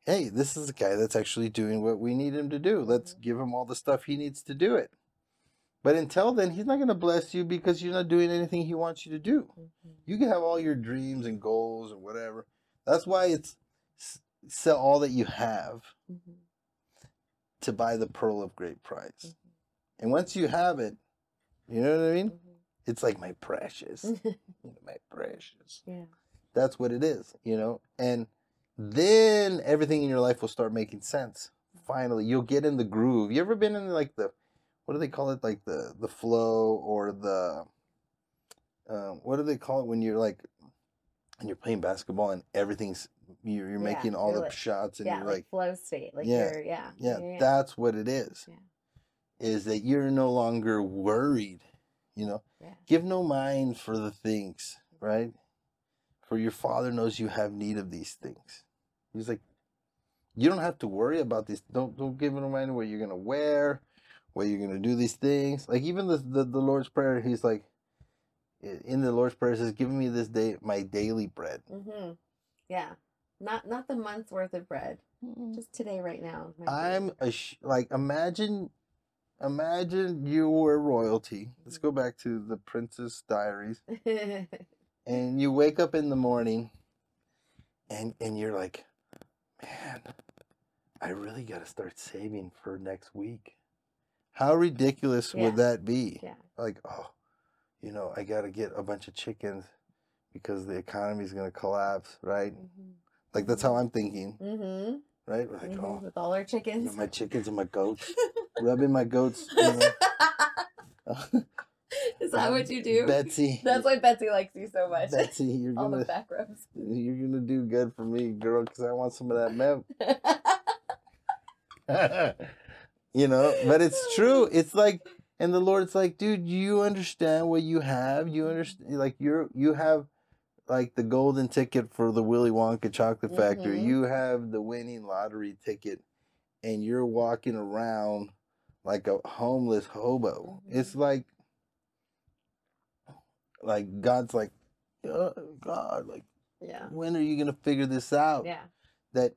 hey, this is a guy that's actually doing what we need him to do. Let's Mhm. give him all the stuff he needs to do it. But until then, he's not gonna bless you because you're not doing anything he wants you to do. Mhm. You can have all your dreams and goals and whatever. That's why it's sell all that you have Mhm. To buy the pearl of great price. Mhm. And once you have it, you know what I mean? Mhm. It's like my precious, [LAUGHS] my precious. yeah. That's what it is, you know? And then everything in your life will start making sense. Finally, you'll get in the groove. You ever been in like the what do they call it? Like the the flow or the um, what do they call it when you're like when you're playing basketball and everything's you're, you're Yeah, making all the like- shots and Yeah. you're Like, like flow state. Like Yeah, you're, yeah. yeah, that's what it is. Yeah. Is that you're no longer worried, you know? yeah. Give no mind for the things, right? For your father knows you have need of these things. He's like, you don't have to worry about these. Don't don't give no mind what you're gonna wear, what you're gonna do these things. Like even the the, the Lord's prayer, he's like, in the Lord's prayer it says, "Give me this day my daily bread." Mm-hmm. Yeah. Not not the month's worth of bread. Just today, right now. I'm a sh- like imagine, imagine you were royalty. Let's go back to the Princess Diaries. [LAUGHS] and you wake up in the morning and and you're like man i really got to start saving for next week how ridiculous Yeah. would that be yeah. like oh you know i got to get a bunch of chickens because the economy is going to collapse right Mm-hmm. Like that's how i'm thinking Mm-hmm. right We're like Mhm, oh With all our chickens. my chickens and my goats [LAUGHS] rubbing my goats you know. [LAUGHS] Is that what you do? betsy That's why Betsy likes you so much. betsy you're all gonna the back rubs. you're gonna do good for me girl because i want some of that milk [LAUGHS] you know but it's true it's like and the lord's like dude you understand what you have you understand like you're you have like the golden ticket for the willy wonka chocolate factory Mhm. you have the winning lottery ticket and you're walking around like a homeless hobo it's Mhm. like like god's like "Uh, god like yeah. when are you gonna figure this out Yeah. that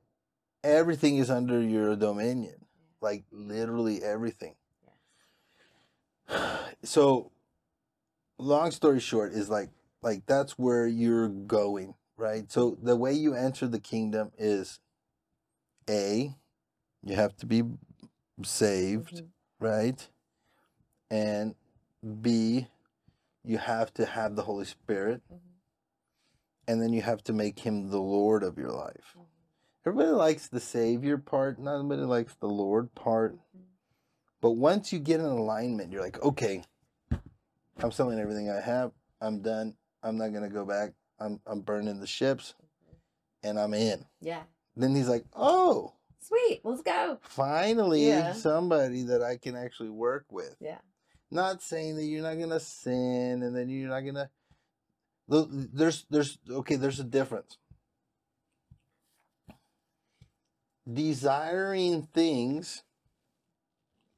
everything is under your dominion like literally everything Yeah. [SIGHS] so long story short is like like that's where you're going right so the way you enter the kingdom is a you have to be saved Mhm. right and b you have to have the holy spirit Mhm. and then you have to make him the lord of your life Mhm. everybody likes the savior part not everybody likes the lord part Mhm. but once you get in alignment you're like okay i'm selling everything i have i'm done i'm not going to go back I'm, I'm burning the ships and i'm in Yeah. then he's like oh Sweet. Let's go. finally Yeah. somebody that i can actually work with Yeah. not saying that you're not going to sin and then you're not going to there's there's okay there's a difference desiring things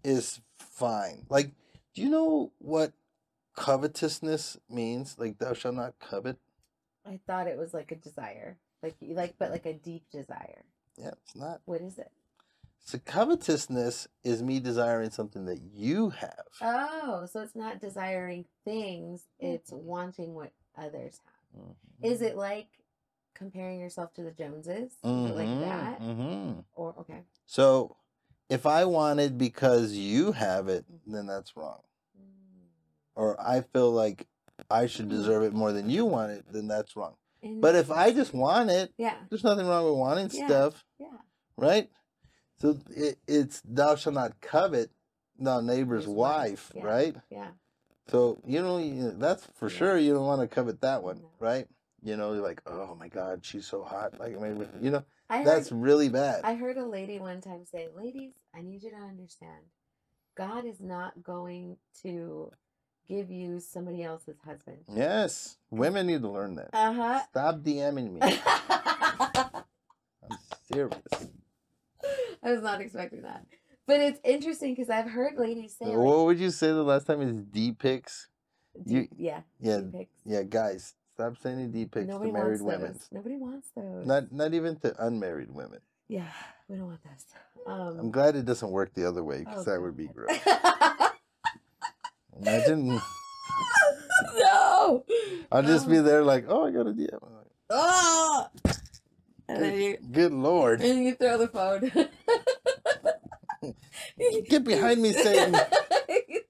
is fine like do you know what covetousness means like thou shalt not covet I thought it was like a desire. Like you like but like a deep desire. yeah it's not What is it? so covetousness is me desiring something that you have Oh, so it's not desiring things, mm. it's wanting what others have. Is mm-hmm. it like comparing yourself to the Joneses? It like mm-hmm, that? hmm Or okay. So if I want it because you have it, mm. then that's wrong. Or I feel like I should deserve it more than you want it, then that's wrong. But if I just want it, Yeah. there's nothing wrong with wanting Yeah. stuff, Yeah. right? So it, it's thou shalt not covet thy neighbor's His wife, wife, yeah. right? Yeah. So you know that's for Yeah. sure you don't want to covet that one, No. right? You know, like, oh my God, she's so hot. Like, maybe, you know, I heard, that's really bad. I heard a lady one time say, "Ladies, I need you to understand, God is not going to give you somebody else's husband." yes, women need to learn that. Uh huh. Stop DMing me. [LAUGHS] I'm serious. I was not expecting that, but it's interesting because I've heard ladies say, like, What would you say the last time is D pics? You- yeah, Yeah, D pics. yeah, guys, stop sending D pics to married women. Nobody wants those. Not not even to unmarried women. yeah, we don't want those. Um, I'm glad it doesn't work the other way because oh, that would be gross. [LAUGHS] Imagine [LAUGHS] no. I'll just be there like, oh, I got a DM. Like, Oh. And then you Good lord, and you throw the phone. [LAUGHS] get behind me, Satan. [LAUGHS] you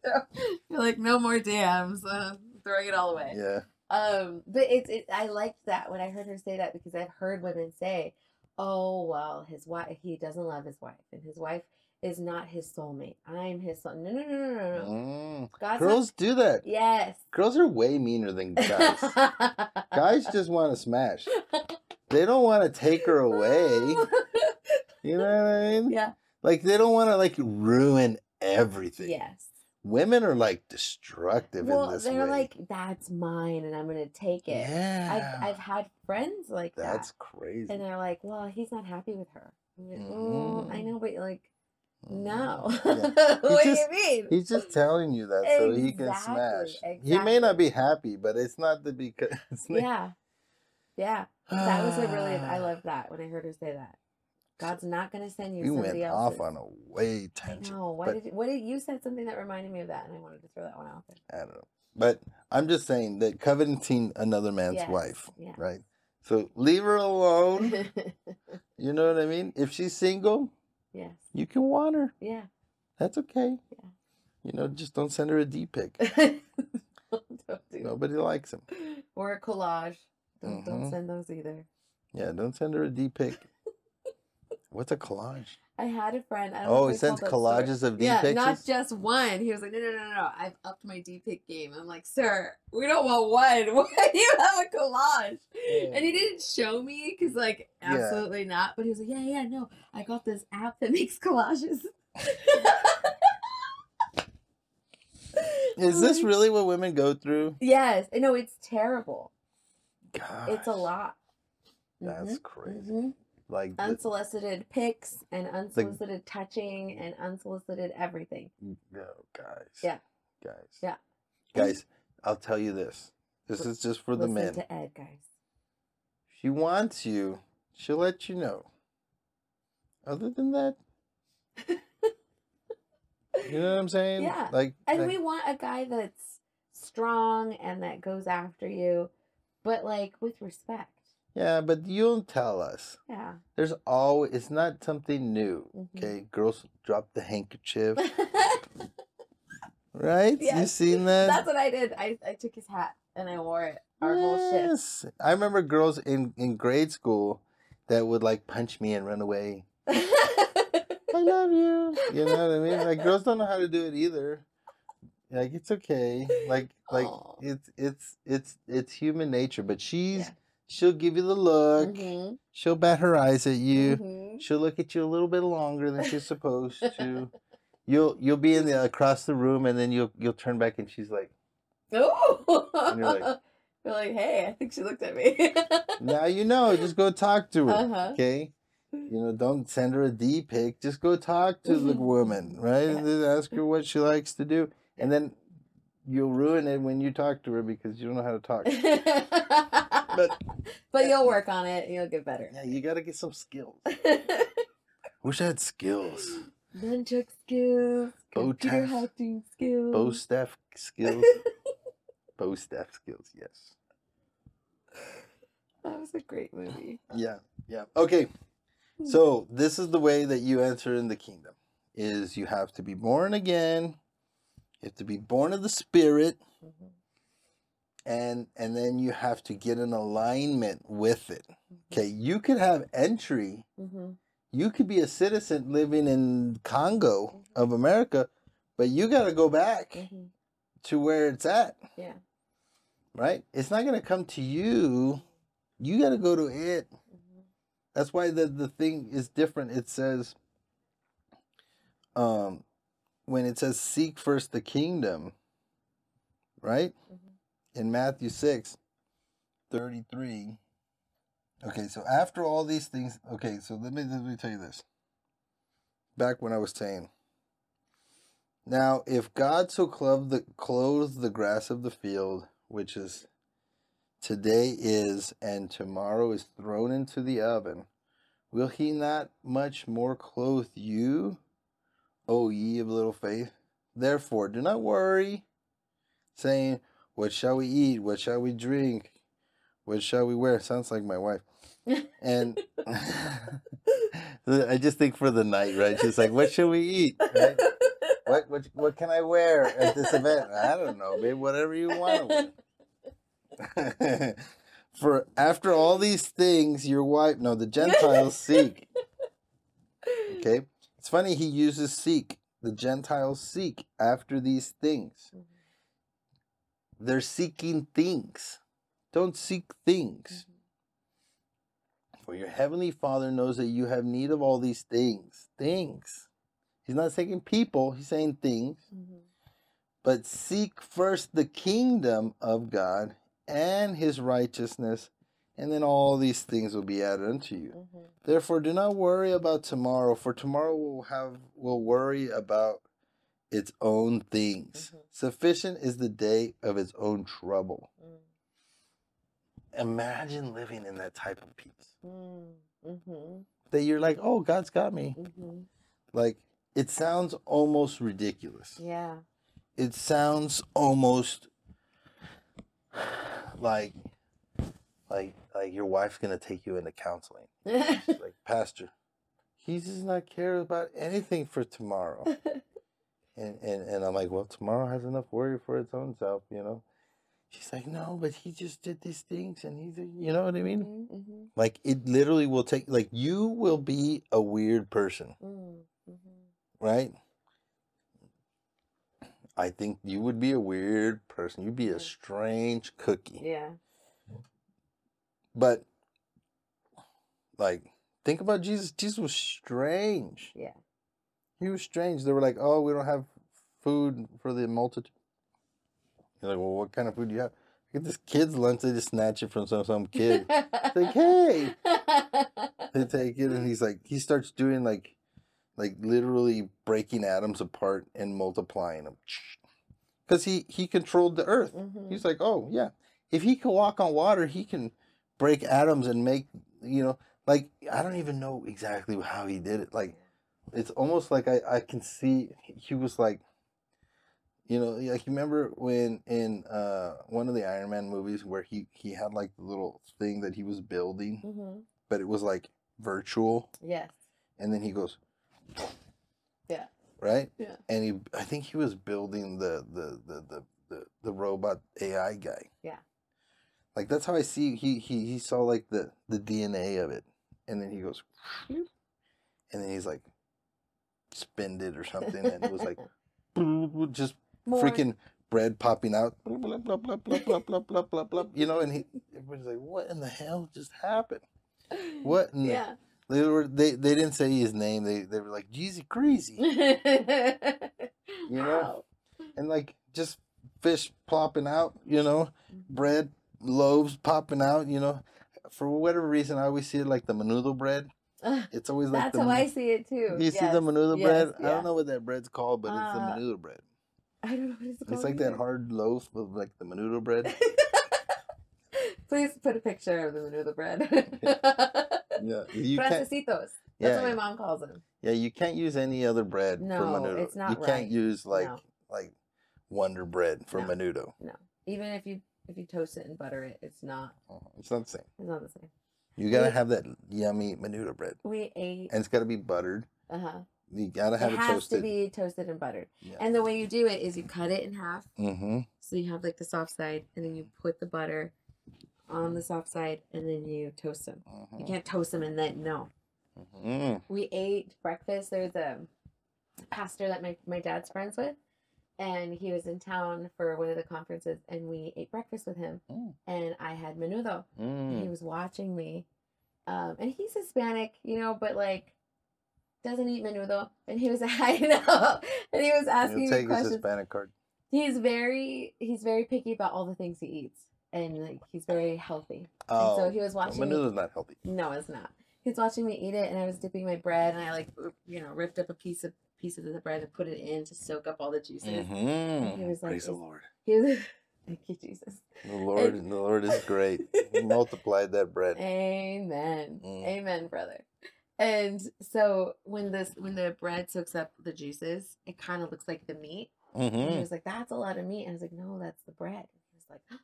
you're like, no more DMs. Uh, throwing it all away. Yeah, Um, but it's it. I liked that when I heard her say that because I've heard women say, "Oh well, his wife he doesn't love his wife, and his wife is not his soulmate. I'm his soul." No, no, no, no, no, no. Mm. God's girls do that. Yes. Girls are way meaner than [LAUGHS] guys. guys just want to smash. They don't want to take her away. [LAUGHS] You know what I mean? yeah. Like they don't want to like ruin everything. Yes. Women are like destructive Well, in this they're way. like, "That's mine, and I'm gonna take it." yeah, I've I've had friends like that's that, That's crazy. and they're like, "Well, he's not happy with her." I'm like, Mhm. "Oh, I know, but like, no. Yeah. [LAUGHS] what just- do you mean? He's just telling you that so he can Exactly, smash. He may not be happy, but it's not the because. [LAUGHS] Like, yeah, yeah. That was a really. I love [SIGHS] that when I heard her say that. God's not going to send you We somebody went else's. off on a way tangent. know. Why did what did you said something that reminded me of that, and I wanted to throw that one out I don't know. But I'm just saying that coveting another man's Yes, wife, yeah. right? So leave her alone. [LAUGHS] you know what I mean? If she's single, yes. you can want her. Yeah. That's okay. Yeah. You know, just don't send her a D pic. [LAUGHS] don't do Nobody likes them. Or a collage. Don't, don't Mhm. send those either. Yeah, don't send her a D pic. [LAUGHS] What's a collage? I had a friend. I don't Oh, he sends that story. collages of D Yeah, pictures. not just one. He was like, no, no, no, no, no. I've upped my D pic game. I'm like, sir, we don't want one. [LAUGHS] Why do you have a collage? And he didn't show me because, like, Yeah. absolutely not. But he was like, yeah, yeah, no. I got this app that [LAUGHS] makes collages. Is this [LAUGHS] really what women go through? Yes. I know it's terrible. Gosh, It's a lot. That's Mhm, crazy. mhm. Like, Unsolicited pics and unsolicited touching and unsolicited everything. Mm, no, guys. Yeah. Guys. Yeah. Guys, I'll tell you this. This is just for the men. to Ed, guys. She wants you. She'll let you know. Other than that, [LAUGHS] you know what I'm saying? Yeah. Like, And like- we want a guy that's strong and that goes after you, but like with respect. Yeah, but you'll tell us. Yeah. There's always. It's not something new. Mhm. Okay, girls drop the handkerchief, [LAUGHS] right? You seen that? That's what I did. I, I took his hat and I wore it our whole shift. Yes. I remember girls in in grade school that would like punch me and run away. [LAUGHS] I love you. You know what I mean? Like girls don't know how to do it either. Like it's okay. Like like Aw. it's it's it's it's human nature. But she's Yeah. She'll give you the look. Mhm, She'll bat her eyes at you. mhm. She'll look at you a little bit longer than she's supposed [LAUGHS] to. You'll you'll be in the across the room and then you'll you'll turn back and she's like, Oh. And you're like- [LAUGHS] You're like, hey, I think she looked at me. [LAUGHS] now you know. Just go talk to her. Uh-huh. Okay. You know, don't send her a D pic. Just go talk to the woman, right? Yeah. ask her what she likes to do. And then you'll ruin it when you talk to her because you don't know how to talk. But [LAUGHS] but you'll work on it and you'll get better. Yeah, you got to get some skills. [LAUGHS] Wish I had skills. Nunchuck skills, Bow computer hacking skills. Bow staff skills. [LAUGHS] Bow staff skills, yes. That was a great movie. Yeah, yeah. Okay. So this is the way that you enter in the kingdom. Is you have to be born again. You have to be born of the spirit. Mhm, and and then you have to get in alignment with it mhm, okay you could have entry mhm. you could be a citizen living in congo of america but you got to go back Mhm. to where it's at Yeah. right it's not going to come to you you got to go to it. Mhm. That's why the the thing is different. It says, um, when it says seek first the kingdom, right? In Matthew 6, 33. Okay, so after all these things, okay, so let me let me tell you this. Back when I was saying, now if God so clothed the clothes the grass of the field, which is today is and tomorrow is thrown into the oven, will he not much more clothe you, O ye of little faith? Therefore, do not worry, saying, What shall we eat? What shall we drink? What shall we wear? Sounds like my wife. And [LAUGHS] I just think for the night, right? She's like, What shall we eat? Right? What, what what can I wear at this event? I don't know, babe. Whatever you want. [LAUGHS] For after all these things, your wife, no, the Gentiles seek. Okay, it's funny he uses seek. The Gentiles seek after these things. Mhm. They're seeking things. Don't seek things. For your heavenly Father knows that you have need of all these things. Things. He's not saying people, he's saying things. Mhm. But seek first the kingdom of God and his righteousness, and then all these things will be added unto you. Mhm. Therefore, do not worry about tomorrow, for tomorrow will have will worry about its own things. Mhm. Sufficient is the day of its own trouble. Mm. Imagine living in that type of peace. Mm. Mhm. That you're like, oh, God's got me. Mhm. Like it sounds almost ridiculous. Yeah. It sounds almost like like like your wife's gonna take you into counseling. [LAUGHS] Like, Pastor, he does not care about anything for tomorrow. [LAUGHS] And, and and I'm like, well, tomorrow has enough worry for its own self, you know. She's like, no, but he just did these things, and he's, a-" you know what I mean? Mhm. Mhm. Like it literally will take, like you will be a weird person, Mm. Mhm. right? I think you would be a weird person. You'd be a Mhm. strange cookie. Yeah. But like, think about Jesus. Jesus was strange. Yeah. He was strange. They were like, "Oh, we don't have food for the multitude." You're like, "Well, what kind of food do you have?" Get this kid's lunch. They just snatch it from some some kid. It's like, "Hey!" [LAUGHS] They take it, and he's like, he starts doing like, like literally breaking atoms apart and multiplying them, because he he controlled the earth. Mhm. He's like, "Oh yeah, if he can walk on water, he can break atoms and make you know." Like I don't even know exactly how he did it. Like it's almost like I, I can see he was like you know like you remember when in uh one of the Iron Man movies where he he had like the little thing that he was building Mhm. but it was like virtual Yes. and then he goes Yeah. right Yeah. and he I think he was building the the the the the, the robot AI guy Yeah. like that's how I see he he he saw like the the DNA of it and then he goes and then he's like spend it or something, and it was like [LAUGHS] [LAUGHS] just More. freaking bread popping out, you know, and he everybody's like, "What in the hell just happened? What?" In yeah. The, they were they, they didn't say his name. They they were like Jeezy Crazy, [LAUGHS] you know, and like just fish popping out, you know, mm-hmm. bread loaves popping out, you know. For whatever reason, I always see it like the menudo bread. [LAUGHS] it's always like That's the how I see it too. you see the Yes, menudo yes, bread I don't know what that bread's called but it's the Uh, menudo bread I don't know what it's called. It's like that hard loaf with like the menudo bread. [LAUGHS] Please put a picture of the menudo bread. [LAUGHS] yeah, you. That's Yeah, what my mom calls them. yeah, you can't use any other bread for No, menudo. it's not you can't use like No. like Wonder Bread for menudo. No. menudo. Even if you if you toast it and butter it, it's not Uh, It's not the same. it's not the same. You gotta We- have that yummy menudo bread, We ate. and it's gotta be buttered. Uh huh. You gotta have It it, has toasted. to be toasted and buttered. Yeah. And the way you do it is you cut it in half, mm-hmm. so you have like the soft side, and then you put the butter on the soft side, and then you toast them. You can't toast them and then no. mm We ate breakfast. There's a pastor that my, my dad's friends with, and he was in town for one of the conferences, and we ate breakfast with him, Mm. and I had menudo, and he Mm. was watching me, um, and he's Hispanic, you know, but like doesn't eat menudo, and he was [LAUGHS] I know, and he was asking me questions. Hispanic card. He's very he's very picky about all the things he eats, and like he's very healthy. Oh, and so he was well, watching me menudo's not healthy. no, it's not. He's watching me eat it, and I was dipping my bread, and I like, you know, ripped up a piece of piece of the bread and put it in to soak up all the juices. Mm-hmm. he was like, Praise the Lord. [LAUGHS] He was, thank you, Jesus. The Lord, the Lord is great. He [LAUGHS] multiplied that bread. Amen. Mm. Amen, brother. And so when this when the bread soaks up the juices, it kind of looks like the meat. And he Mm-hmm. was like, "That's a lot of meat." And I was like, "No, that's the bread." He was like, "You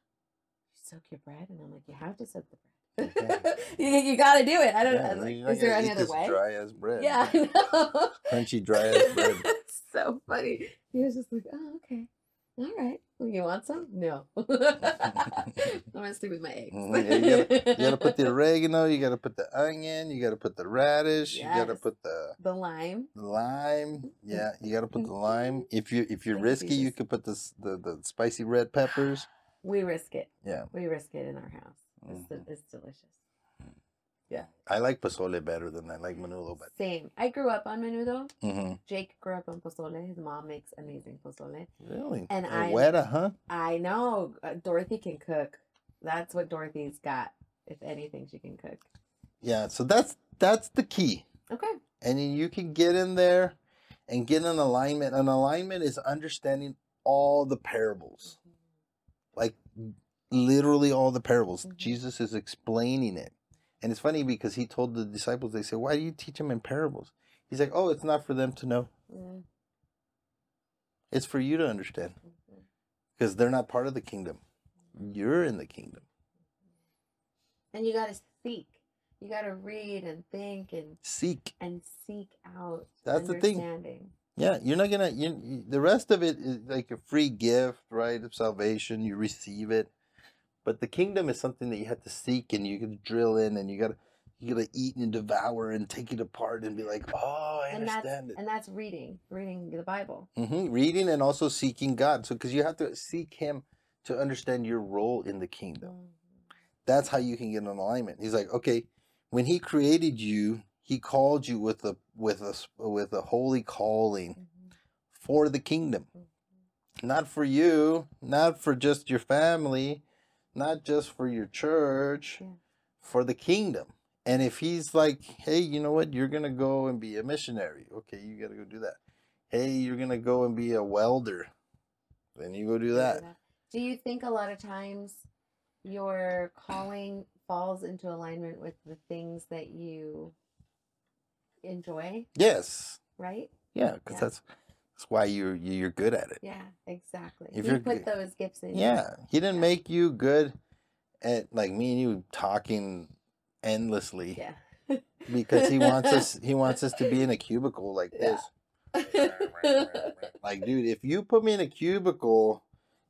soak your bread," and I'm like, "You have to soak the bread. [LAUGHS] you, you got to do it." I don't. I was like, is there any other way? Dry as bread. Yeah, [LAUGHS] I know. Crunchy, dry as [LAUGHS] bread. so funny. He was just like, oh, okay. All right. Well, you want some? No. I'm to stick with my eggs. Mhm, yeah, you You gotta put the oregano. You gotta put the onion. You gotta put the radish. You gotta put the the lime. lime. Yeah, you gotta put the lime. If you if you're Thank risky, you could put the the, the spicy red peppers. We risk it. Yeah. We risk it in our house. It's, Mhm. it's delicious. Yeah, I like pozole better than I like menudo, but Same. I grew up on menudo. hmm Jake grew up on pozole. His mom makes amazing pozole. really, And And I- weta, huh? I know uh, Dorothy can cook. That's what Dorothy's got. If anything, she can cook. Yeah. So that's that's the key. Okay. and you can get in there and get an alignment. An alignment is understanding all the parables, like literally all the parables. Mhm. Jesus is explaining it, and it's funny because he told the disciples, they say, "Why do you teach them in parables?" He's like, "Oh, it's not for them to know; Mm, it's for you to understand, because they're not part of the kingdom. You're in the kingdom. And you got to seek. You got to read and think and Seek." and seek out That's the thing. understanding. Yeah, you're not gonna. You, you- the rest of it is like a free gift, right? Of salvation, you receive it, but the kingdom is something that you have to seek, and you can drill in, and you gotta, you gotta eat and devour and take it apart and be like, oh, I And that's understand it. and that's reading, reading the Bible. hmm Reading and also seeking God, so because you have to seek Him to understand your role in the kingdom. That's how you can get an alignment. He's like, okay, when He created you, He called you with a with a with a holy calling Mhm. for the kingdom. Mhm. not for you, not for just your family, not just for your church, Yeah. for the kingdom. And if he's like, hey, you know what, you're going to go and be a missionary. Okay, you got to go do that. Hey, you're going to go and be a welder. Then you go do that. Do you think a lot of times your calling falls into alignment with the things that you enjoy, Yes. right? Yeah, because Yeah. that's that's why you're you're good at it. Yeah, exactly. If he you're put those gifts in. you. Yeah, he didn't Yeah. make you good at like me and you talking endlessly Yeah. because he wants us he wants us to be in a [LAUGHS] cubicle like Yeah. this. Like, dude, if you put me in a cubicle,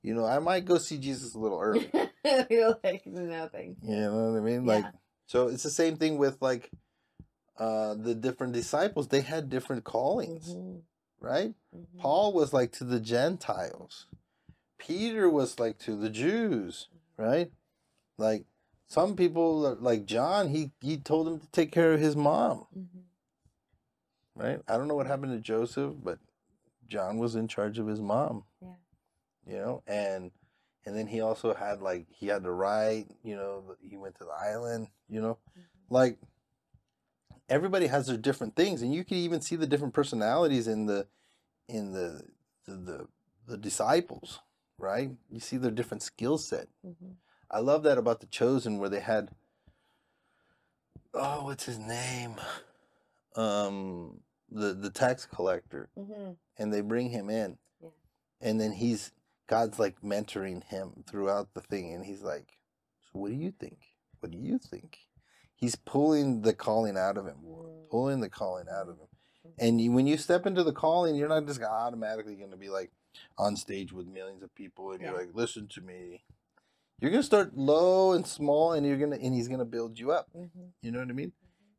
you know, I might go see Jesus a little early. [LAUGHS] You're like nothing. You know what I mean? Like, Yeah. so it's the same thing with like uh the different disciples. They had different callings, Mhm, right? mhm. Paul was like to the Gentiles. Peter was like to the Jews, right? Like some people, like John, he he told him to take care of his mom, Mhm. right? I don't know what happened to Joseph, but John was in charge of his mom. Yeah. You know, and and then he also had like he had to write. You know, he went to the island. You know, Mhm. like everybody has their different things, and you can even see the different personalities in the in the the the, the disciples, right? You see their different skill set. Mhm. I love that about the chosen where they had oh what's his name um the the tax collector Mhm. and they bring him in Yeah. and then he's God's like mentoring him throughout the thing and he's like so what do you think what do you think he's pulling the calling out of him Mm. pulling the calling out of him and you, when you step into the calling you're not just automatically going to be like on stage with millions of people and Yeah. you're like listen to me you're going to start low and small and you're going to and he's going to build you up Mhm. you know what i mean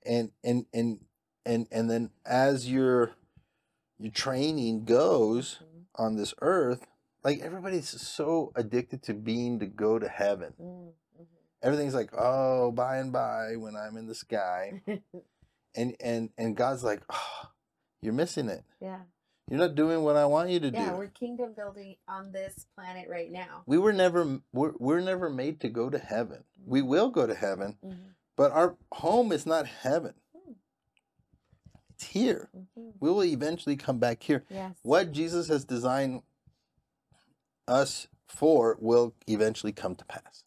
and and and and and then as your your training goes Mhm. on this earth, like everybody's so addicted to being to go to heaven. Everything's like, oh, by and by when I'm in the sky. [LAUGHS] And and and God's like, oh, you're missing it. yeah. You're not doing what I want you to Yeah, do. we're kingdom building on this planet right now. We were never we're, we're never made to go to heaven. We will go to heaven, Mhm, but our home is not heaven. Hmm. It's here. mhm. We will eventually come back here. Yes. What Jesus has designed us for will eventually come to pass.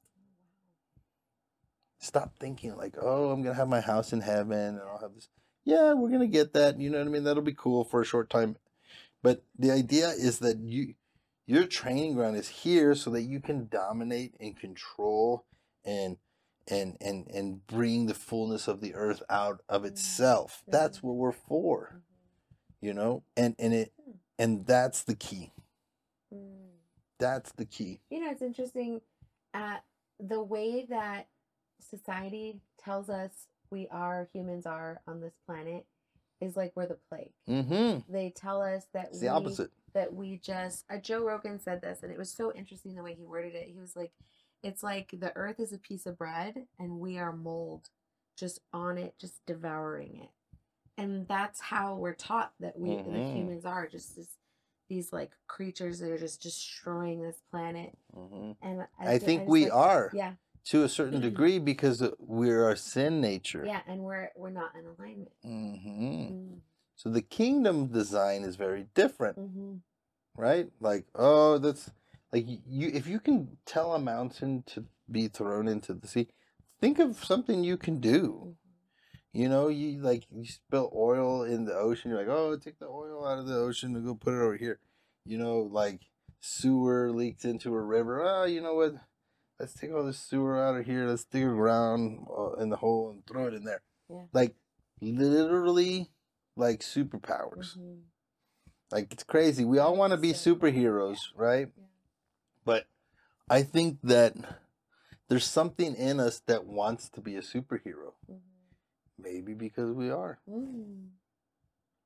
Stop thinking like, oh, I'm gonna have my house in heaven and I'll have this. Yeah, we're gonna get that. You know what I mean? That'll be cool for a short time. But the idea is that you your training ground is here so that you can dominate and control and and and and bring the fullness of the earth out of Mm. itself. That's what we're for, Mhm. you know? And and it Hmm. and that's the key. Mm. That's the key. You know, it's interesting. Uh, the way that society tells us we are humans are on this planet is like we're the plague. Mm-hmm. They tell us that It's we the opposite. that we just uh, Joe Rogan said this and it was so interesting the way he worded it. He was like it's like the earth is a piece of bread and we are mold just on it just devouring it. And that's how we're taught that we the Mhm. humans are just this, these like creatures that are just destroying this planet hmm and I ju- think just, we like- are yeah to a certain degree because we're our sin nature. yeah and we're we're not in alignment hmm mm So the kingdom design is very different, hmm right? Like, oh, that's like you. If you can tell a mountain to be thrown into the sea, think of something you can do. You know, you like you spill oil in the ocean. You're like, oh, take the oil out of the ocean and go put it over here. You know, like sewer leaks into a river. Oh, you know what? Let's take all this sewer out of here. Let's dig around uh, in the hole and throw it in there. Yeah. Like literally, like superpowers. Mhm. Like it's crazy. We all want to be superheroes, right? Yeah. But I think that there's something in us that wants to be a superhero. Mhm. Maybe because we are. Mm.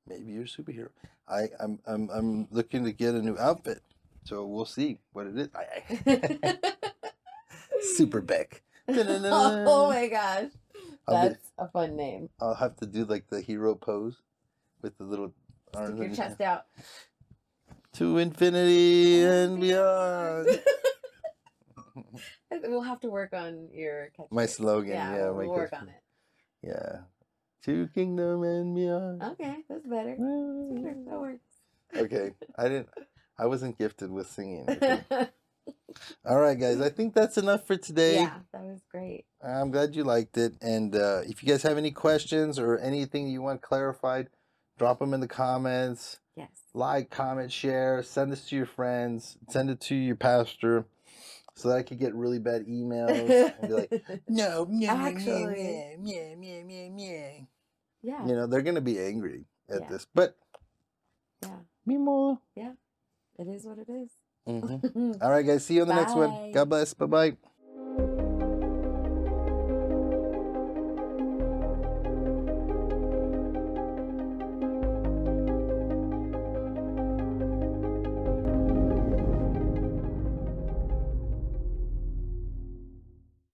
Maybe you're a superhero. I, I'm I'm I'm looking to get a new outfit. So we'll see what it is. I, I, [LAUGHS] [LAUGHS] Super Beck. [LAUGHS] oh my gosh I'll, be- that's a fun name I'll have to do like the hero pose with the little stick your chest out To infinity and beyond. [LAUGHS] [LAUGHS] we'll have to work on your catchphrase. My slogan, yeah, yeah, we'll, work catchphrase. on it Yeah. To kingdom and beyond. okay that's better That's better. that works okay. I didn't I wasn't gifted with singing. All right, guys. I think that's enough for today. yeah that was great I'm glad you liked it. And uh, if you guys have any questions or anything you want clarified, drop them in the comments. yes Like, comment, share. Send this to your friends. Send it to your pastor so that I could get really bad emails and be like, [LAUGHS] no, no, Actually. yeah, yeah, yeah, yeah. yeah You know, they're going to be angry at Yeah. this. But, yeah me more. Yeah. It is what it is Mhm. [LAUGHS] All right, guys. See you on the next one. God bless. Bye bye.